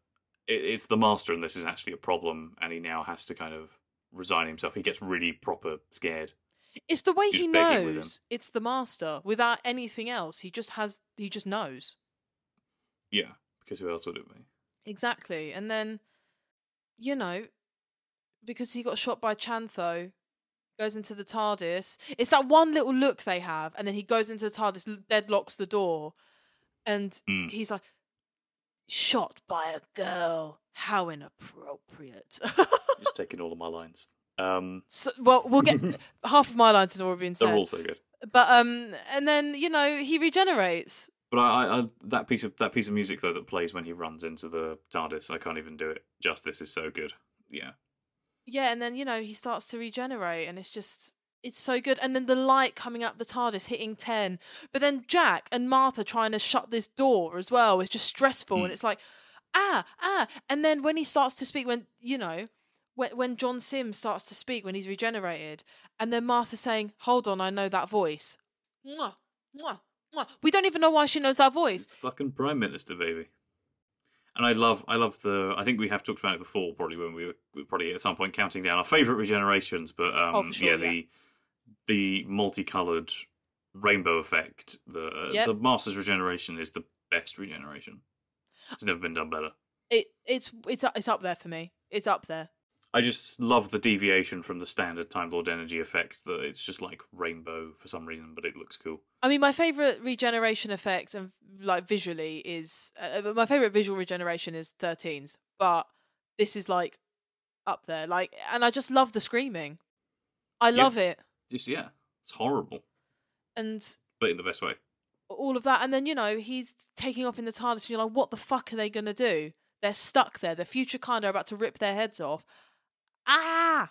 it, it's the master and this is actually a problem, and he now has to kind of resign himself. He gets really proper scared. It's the way he begging with him. knows it's the master without anything else. He just has he just knows. Yeah, because who else would it be? Exactly. And then, you know, because he got shot by Chantho, goes into the TARDIS. It's that one little look they have, and then he goes into the TARDIS, deadlocks the door, and Mm. he's like, shot by a girl. How inappropriate. Just taking all of my lines. Um, so, well, we'll get half of my lines have already been they're said. all so good. But um, and then you know he regenerates. But I, I, I, that piece of that piece of music though that plays when he runs into the TARDIS, I can't even do it. Justice is so good. Yeah, Yeah, and then you know he starts to regenerate, and it's just it's so good. And then the light coming up the TARDIS hitting ten, but then Jack and Martha trying to shut this door as well. It's just stressful, Hmm. and it's like ah ah. And then when he starts to speak, when you know when when John Simm starts to speak when he's regenerated, and then Martha saying, "Hold on, I know that voice." Mwah, mwah, mwah. We don't even know why she knows that voice. fucking prime minister, baby. And I love, I love the. I think we have talked about it before, probably when we were, we were probably at some point counting down our favorite regenerations. But um, Oh, sure, yeah, yeah. the the multicolored rainbow effect. The uh, Yep. the Master's regeneration is the best regeneration. It's never been done better. It it's it's it's up there for me. It's up there. I just love the deviation from the standard Time Lord energy effect. That it's just like rainbow for some reason, but it looks cool. I mean, my favorite regeneration effect and like visually is uh, uh, my favorite visual regeneration is 13's, but this is like up there. Like, and I just love the screaming. I love it, Just yeah, it's horrible, and but in the best way. all of that. And then you know he's taking off in the TARDIS, and you're like, what the fuck are they gonna do? They're stuck there. The future kind are about to rip their heads off. Ah,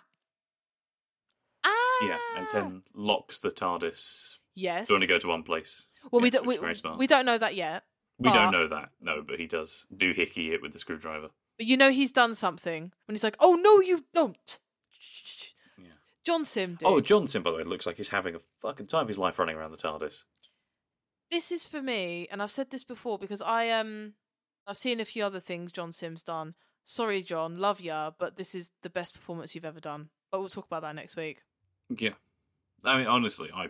ah. Yeah, and ten locks the TARDIS Yes. to only go to one place. well, we don't. We, is very smart. we don't know that yet. We don't know that, no, but he does do hickey it with the screwdriver. But you know he's done something when he's like, "Oh no, you don't." John Simm did. Oh, John Simm, by the way, looks like he's having a fucking time of his life running around the TARDIS. this is for me, and I've said this before because I um I've seen a few other things John Simm's done. Sorry, John, love ya, but this is the best performance you've ever done. But we'll talk about that next week. Yeah, I mean, honestly, I,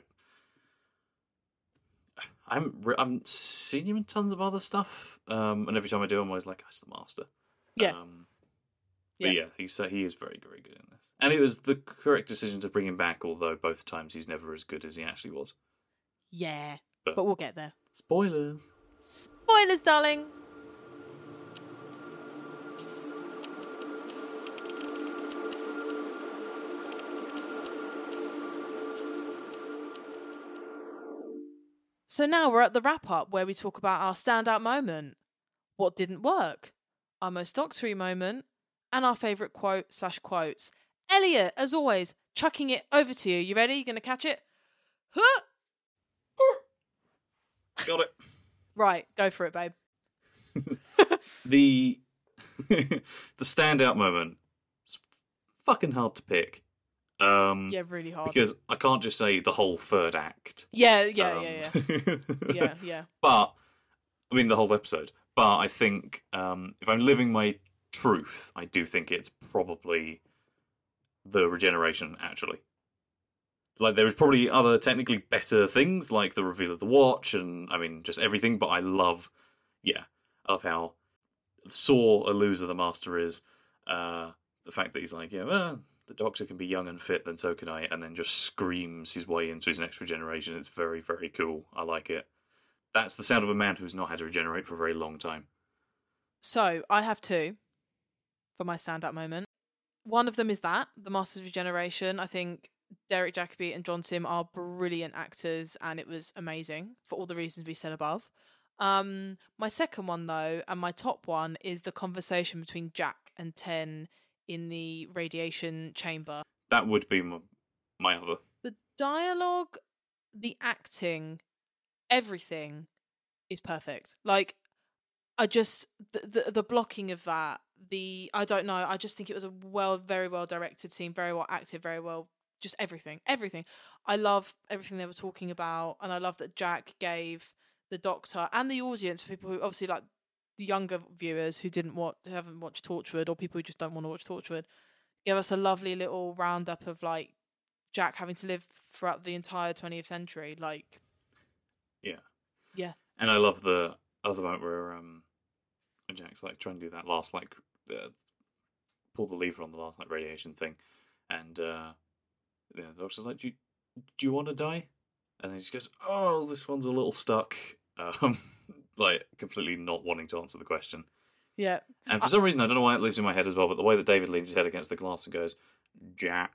I haven't, re- I haven't seen him in tons of other stuff. Um, and every time I do, I'm always like, "That's the master." Yeah. Um, but Yeah. yeah, he's uh, he is very very good in this, and it was the correct decision to bring him back. Although both times he's never as good as he actually was. Yeah, But- but we'll get there. Spoilers. Spoilers, darling. So now we're at the wrap up where we talk about our standout moment, what didn't work, our most Doctory moment, and our favourite quote slash quotes. Elliott, as always, chucking it over to you. You ready? You gonna catch it? Huh! Got it. Right, go for it, babe. the the standout moment is fucking hard to pick. Um, Yeah, really hard. because I can't just say the whole third act. Yeah, yeah, Um, yeah, yeah. Yeah, yeah. But I mean the whole episode. But I think um, if I'm living my truth, I do think it's probably the regeneration. Actually, like there is probably other technically better things, like the reveal of the watch, and I mean just everything. But I love, yeah, I love how sore a loser the master is. Uh, the fact that he's like, yeah, well, the Doctor can be young and fit, then so can I, and then just screams his way into his next regeneration. It's very, very cool. I like it. That's the sound of a man who's not had to regenerate for a very long time. So I have two for my stand-up moment. One of them is that the Masters of Regeneration. I think Derek Jacobi and John Simm are brilliant actors, and it was amazing for all the reasons we said above. Um, my second one, though, and my top one, is the conversation between Jack and Ten in the radiation chamber. That would be my, my other. The dialogue, the acting, everything is perfect. Like, I just the, the the blocking of that, the I don't know. I just think it was a well, very well directed scene, very well acted, very well just everything, everything. I love everything they were talking about, and I love that Jack gave the Doctor and the audience, people who obviously like the younger viewers who didn't watch, who haven't watched Torchwood, or people who just don't want to watch Torchwood, give us a lovely little roundup of like Jack having to live throughout the entire 20th century. Like, Yeah. yeah, And I love the other moment where um, Jack's like trying to do that last like uh, pull the lever on the last like radiation thing, and uh, yeah, the doctor's like, "Do you, do you want to die?" And then he just goes, "Oh, this one's a little stuck," um, like completely not wanting to answer the question. yeah. And for some reason, I don't know why it lives in my head as well, but the way that David leans his head against the glass and goes, "Jack,"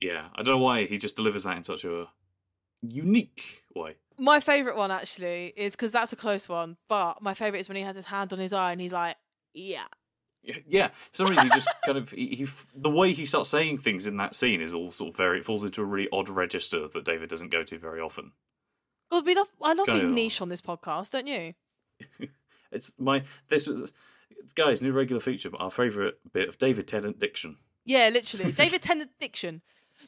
yeah, I don't know why he just delivers that in such a unique way. My favourite one actually is because that's a close one, but my favourite is when he has his hand on his eye and he's like, yeah. Yeah, Yeah, for some reason he just kind of he, he the way he starts saying things in that scene is all sort of very it falls into a really odd register that David doesn't go to very often. God, we love, I love being niche on this podcast, don't you? It's my this guys new regular feature, but our favourite bit of David Tennant diction. Yeah, literally. David Tennant Diction.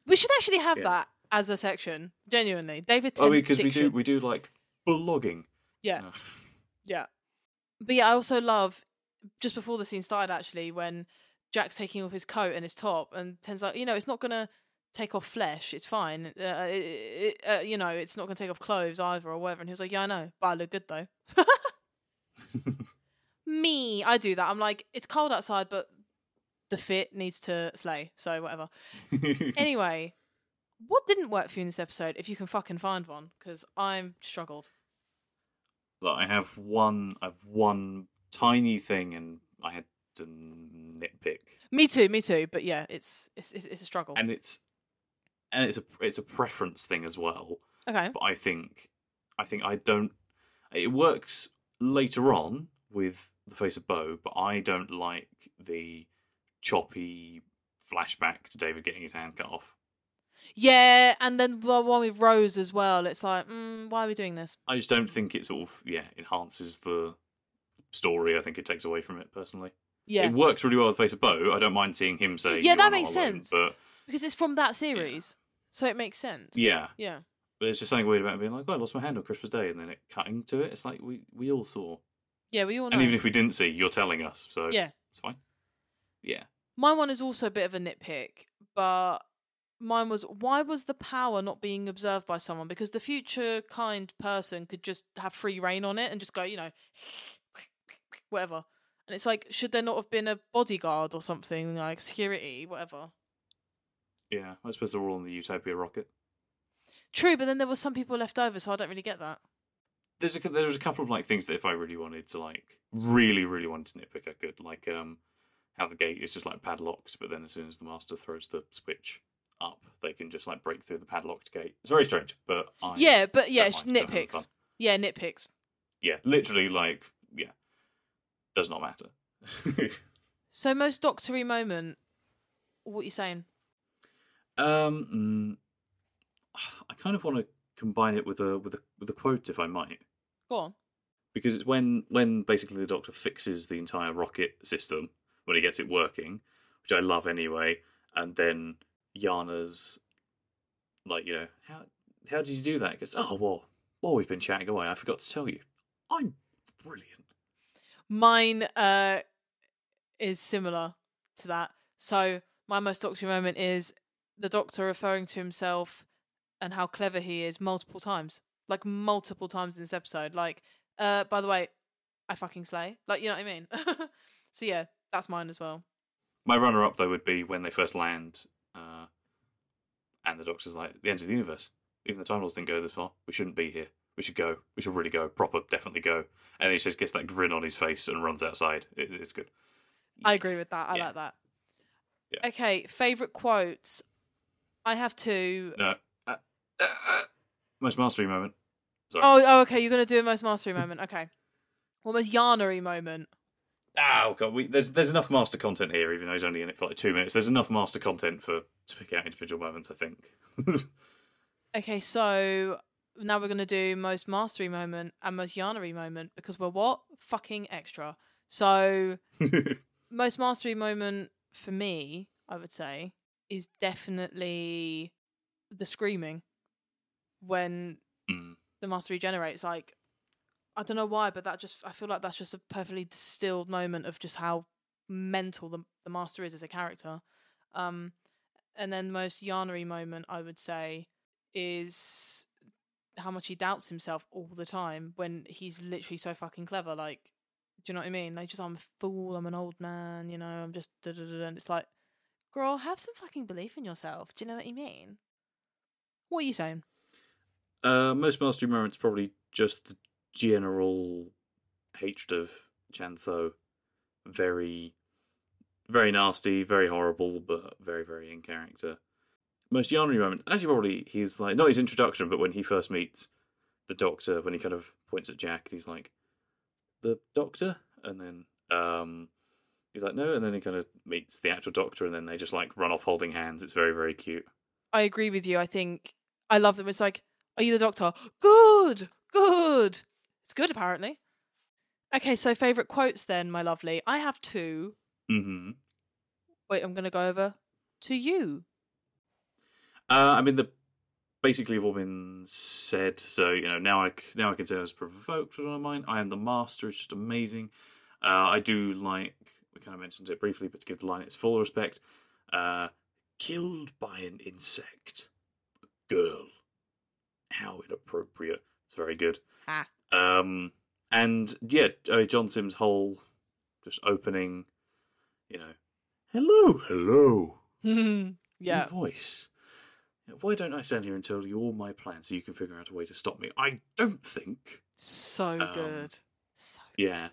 We should actually have Yeah. that as a section. Genuinely. David Oh, Tennant because we do we do like blogging. Yeah. Yeah. But yeah, I also love just before the scene started actually when Jack's taking off his coat and his top and Ten's like, you know, it's not gonna take off flesh. It's fine. Uh, it, it, uh, you know, it's not gonna take off clothes either or whatever. And he was like, yeah, I know, but I look good though. Me, I do that. I'm like, it's cold outside, but the fit needs to slay. So whatever. anyway, what didn't work for you in this episode? If you can fucking find one, because I'm struggled. Look, I have one I've one tiny thing and I had to nitpick. Me too, me too. But yeah, it's it's it's, a struggle. And it's and it's a it's a preference thing as well. okay. but I think I think I don't. It works later on with the face of Boe, but I don't like the choppy flashback to David getting his hand cut off. Yeah, and then the one with Rose as well. It's like, mm, why are we doing this? I just don't think it sort of yeah enhances the story. I think it takes away from it personally. Yeah, It works really well with face of Boe. I don't mind seeing him say Yeah, that makes alone," sense. But because it's from that series, so it makes sense. yeah, yeah, but it's just something weird about being like, oh, I lost my hand on Christmas Day, and then it cutting to it. It's like we we all saw, yeah. We all know. and even if we didn't see, you're telling us, so yeah, it's fine. Yeah. my one is also a bit of a nitpick, but mine was why was the power not being observed by someone? Because the future kind person could just have free reign on it and just go, you know, whatever. And it's like, should there not have been a bodyguard or something like security, whatever? Yeah, I suppose they're all in the Utopia rocket. True, but then there were some people left over, so I don't really get that. There's a there's a couple of like things that if I really wanted to like really really wanted to nitpick, I could like um how the gate is just like padlocked, but then as soon as the master throws the switch up, they can just like break through the padlocked gate. It's very strange, but I yeah, but yeah, it's mind, it's having nitpicks. Yeah, nitpicks. Yeah, literally like yeah, does not matter. So most doctory moment. What are you saying? um, mm, I kind of want to combine it with a with a with a quote, if I might. Go on. because it's when when basically the doctor fixes the entire rocket system when he gets it working, which I love anyway, and then Yana's like, you know, how how did you do that? He goes, oh well, well we've been chatting away. I forgot to tell you, I'm brilliant. Mine uh is similar to that. So my most doctor moment is the doctor referring to himself and how clever he is multiple times. Like multiple times in this episode. Like, uh, by the way, I fucking slay. Like, you know what I mean? so yeah, that's mine as well. My runner-up though would be when they first land, uh, and the Doctor's like, "The end of the universe. Even the Time Lords didn't go this far. We shouldn't be here. We should go. We should really go. Proper, definitely go." And he just gets that grin on his face and runs outside. It, it's good. I agree with that. I Yeah. like that. Yeah. Okay, favorite quotes. I have two. No, uh, uh, uh, most mastery moment. Sorry. Oh, oh, okay. You're gonna do a most mastery moment. Okay. Well, most yarnery moment. Oh god, we, there's there's enough master content here, even though he's only in it for like two minutes. There's enough master content for to pick out individual moments. I think. Okay, so now we're gonna do most mastery moment and most yarnery moment because we're what fucking extra. So most mastery moment for me, I would say, is definitely the screaming when Mm. the mastery generates. Like, I don't know why, but that just I feel like that's just a perfectly distilled moment of just how mental the the master is as a character. Um, and then most yarnery moment I would say is how much he doubts himself all the time when he's literally so fucking clever. Like, do you know what I mean? Like, just I'm a fool. I'm an old man. You know, I'm just. Da, da, da. And it's like, girl, have some fucking belief in yourself. Do you know what I mean? What are you saying? Uh, most mastery moments probably just the general hatred of Chantho. Very, very nasty, very horrible, but very, very in character. Most yarnery moment, actually, probably he's like not his introduction, but when he first meets the Doctor, when he kind of points at Jack, he's like, "The Doctor," and then um, he's like, "No," and then he kind of meets the actual Doctor, and then they just like run off holding hands. It's very, very cute. I agree with you. I think I love them. It's like, are you the doctor? Good, good. It's good, apparently. Okay, so favorite quotes then, my lovely. I have two. hmm Wait, I'm going to go over to you. Uh, I mean, the basically have all been said. So you know, now I now I can say I was provoked of mine. I am the master. It's just amazing. Uh, I do like we kind of mentioned it briefly, but to give the line its full respect, uh, killed by an insect, girl. How inappropriate. It's very good. Ah. Um, and yeah, I mean, John Simm's whole just opening, you know, hello, hello, yeah. your voice. Why don't I stand here and tell you all my plans so you can figure out a way to stop me? I don't think. So Um, good. So Yeah,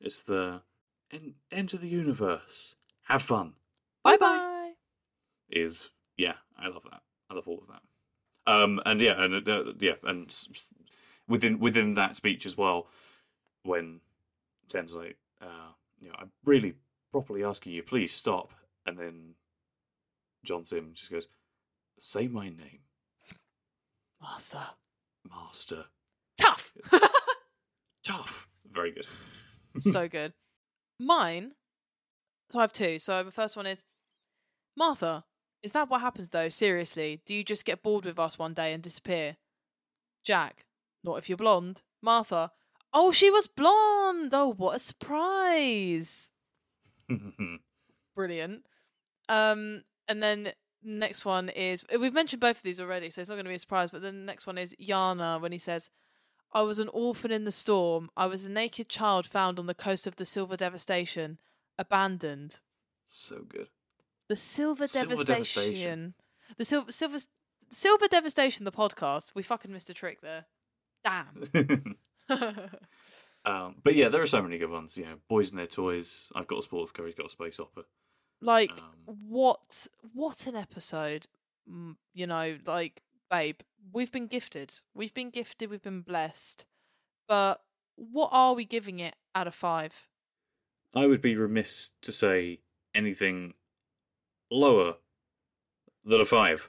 it's the en- of the universe, have fun. Bye bye. Is yeah, I love that. I love all of that. Um, and yeah, and uh, yeah, and s- s- within within that speech as well, when Tim's like, uh, you know, I'm really properly asking you, please stop, and then John Simm just goes, say my name, Master. Master. Tough. Tough. Very good. so good. Mine. So I have two. So the first one is Martha. Is that what happens though? Seriously, do you just get bored with us one day and disappear? Jack. Not if you're blonde. Martha. Oh, she was blonde. Oh, what a surprise. Brilliant. Um, and then next one is we've mentioned both of these already, so it's not going to be a surprise. But then the next one is Yana when he says, "I was an orphan in the storm. I was a naked child found on the coast of the Silver Devastation, abandoned. so good. The Silver, Silver Devastation. Devastation. The Silver Silver Silver Devastation. The podcast. We fucking missed a trick there. Damn. um, but yeah, there are so many good ones. You know, boys and their toys. I've got a sports car. He's got a space opera. Like Um, what what an episode you know like babe we've been gifted we've been gifted we've been blessed but what are we giving it out of five I would be remiss to say anything lower than a five.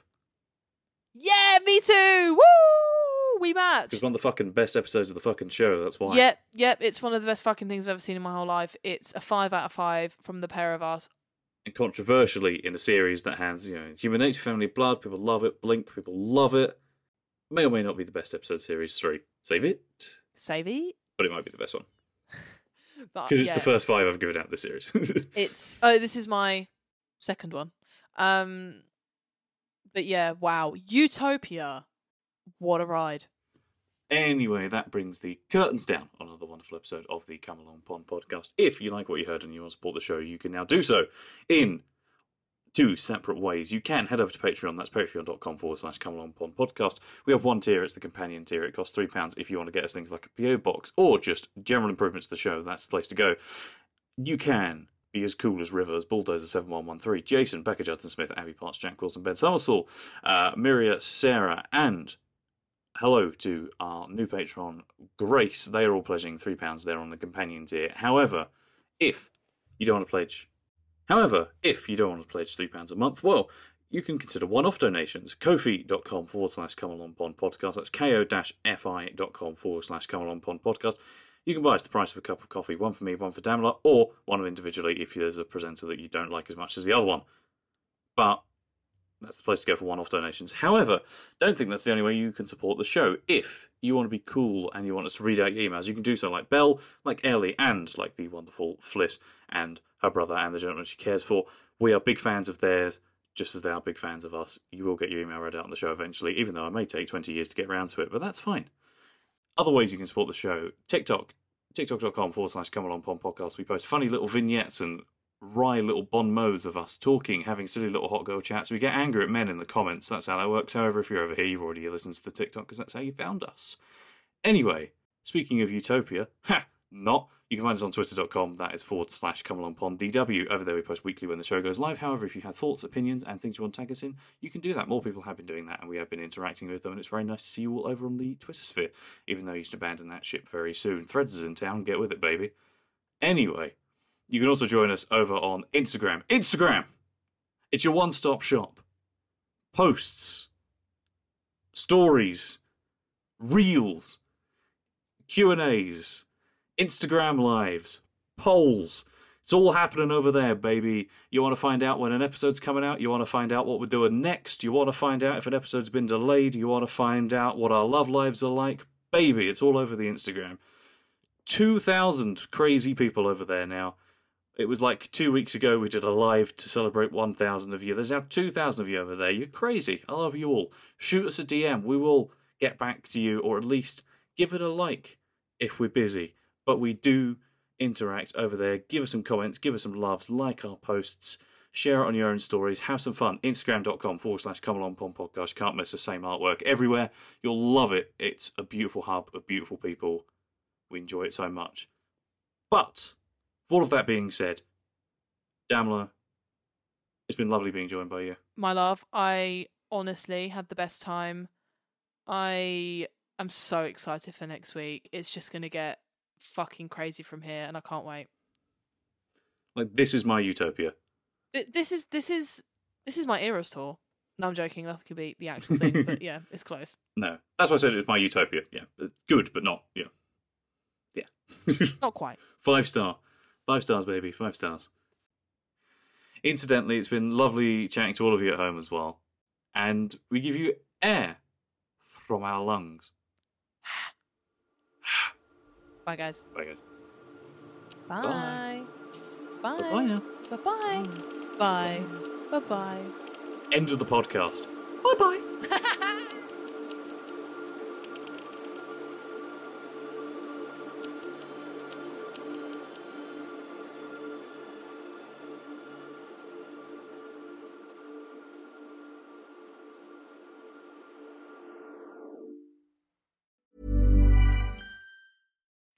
yeah me too woo we matched Because one of the fucking best episodes of the fucking show. That's why. Yep, yep. It's one of the best fucking things I've ever seen in my whole life. It's a five out of five from the pair of us. And controversially, in a series that has you know Human Nature, Family Blood, people love it. Blink, people love it. May or may not be the best episode of series three. Save it, Save it. but it might be the best one because it's yeah, the first five I've given out this series. It's oh, this is my second one. Um, but yeah, wow, Utopia, what a ride! Anyway, that brings the curtains down on another wonderful episode of the Come Along Pond podcast. If you like what you heard and you want to support the show, you can now do so in two separate ways. You can head over to Patreon, that's patreon.com forward slash come along pond podcast. We have one tier, it's the companion tier. It costs £3 if you want to get us things like a PO box or just general improvements to the show. That's the place to go. You can be as cool as Rivers, Bulldozer7113, Jason, Becca Judson Smith, Abby Parts, Jack Wilson, Ben Somersault, uh, Miria, Sarah, and hello to our new patron, Grace. They are all pledging £3 there on the companion tier. However, if you don't want to pledge However, if you don't want to pledge £3 a month, well, you can consider one-off donations. Ko-fi.com forward slash come along pond podcast. That's ko-fi.com forward slash come along pond podcast. You can buy us the price of a cup of coffee, one for me, one for Damla, or one individually if there's a presenter that you don't like as much as the other one. But that's the place to go for one-off donations. However, don't think that's the only way you can support the show. If you want to be cool and you want us to read out your emails, you can do so like Belle, like Ellie, and like the wonderful Fliss and her brother and the gentleman she cares for. We are big fans of theirs, just as they are big fans of us. You will get your email read out on the show eventually, even though it may take 20 years to get around to it, but that's fine. Other ways you can support the show TikTok, tiktok.com forward slash come along pond podcast. We post funny little vignettes and wry little bon mots of us talking, having silly little hot girl chats. We get angry at men in the comments. That's how that works. However, if you're over here, you've already listened to the TikTok because that's how you found us. Anyway, speaking of Utopia, ha, not. You can find us on twitter.com. That is forward slash come along pond DW. Over there, we post weekly when the show goes live. However, if you have thoughts, opinions, and things you want to tag us in, you can do that. More people have been doing that, and we have been interacting with them, and it's very nice to see you all over on the Twitter sphere, even though you should abandon that ship very soon. Threads is in town. Get with it, baby. Anyway, you can also join us over on Instagram. Instagram! It's your one stop shop. Posts, stories, reels, Q&As, Instagram lives, polls. It's all happening over there, baby. You want to find out when an episode's coming out? You want to find out what we're doing next? You want to find out if an episode's been delayed? You want to find out what our love lives are like? Baby, it's all over the Instagram. 2,000 crazy people over there now. It was like two weeks ago we did a live to celebrate 1,000 of you. There's now 2,000 of you over there. You're crazy. I love you all. Shoot us a DM. We will get back to you, or at least give it a like if we're busy. But we do interact over there. Give us some comments, give us some loves, like our posts, share it on your own stories, have some fun. Instagram.com forward slash come along pond podcast. Can't miss the same artwork everywhere. You'll love it. It's a beautiful hub of beautiful people. We enjoy it so much. But all of that being said, Damla, it's been lovely being joined by you. My love, I honestly had the best time. I am so excited for next week. It's just going to get fucking crazy from here, and I can't wait. Like this is my utopia. This is this is this is my Eras tour. No, I'm joking. That could be the actual thing, but yeah, it's close. No, that's why I said it's my utopia. Yeah, good, but not yeah, yeah, not quite. Five star, five stars, baby, five stars. Incidentally, it's been lovely chatting to all of you at home as well, and we give you air from our lungs. Bye, guys. Bye, guys. Bye. Bye. Bye now. Bye. Bye. Bye. Bye. Bye. End of the podcast. Bye bye.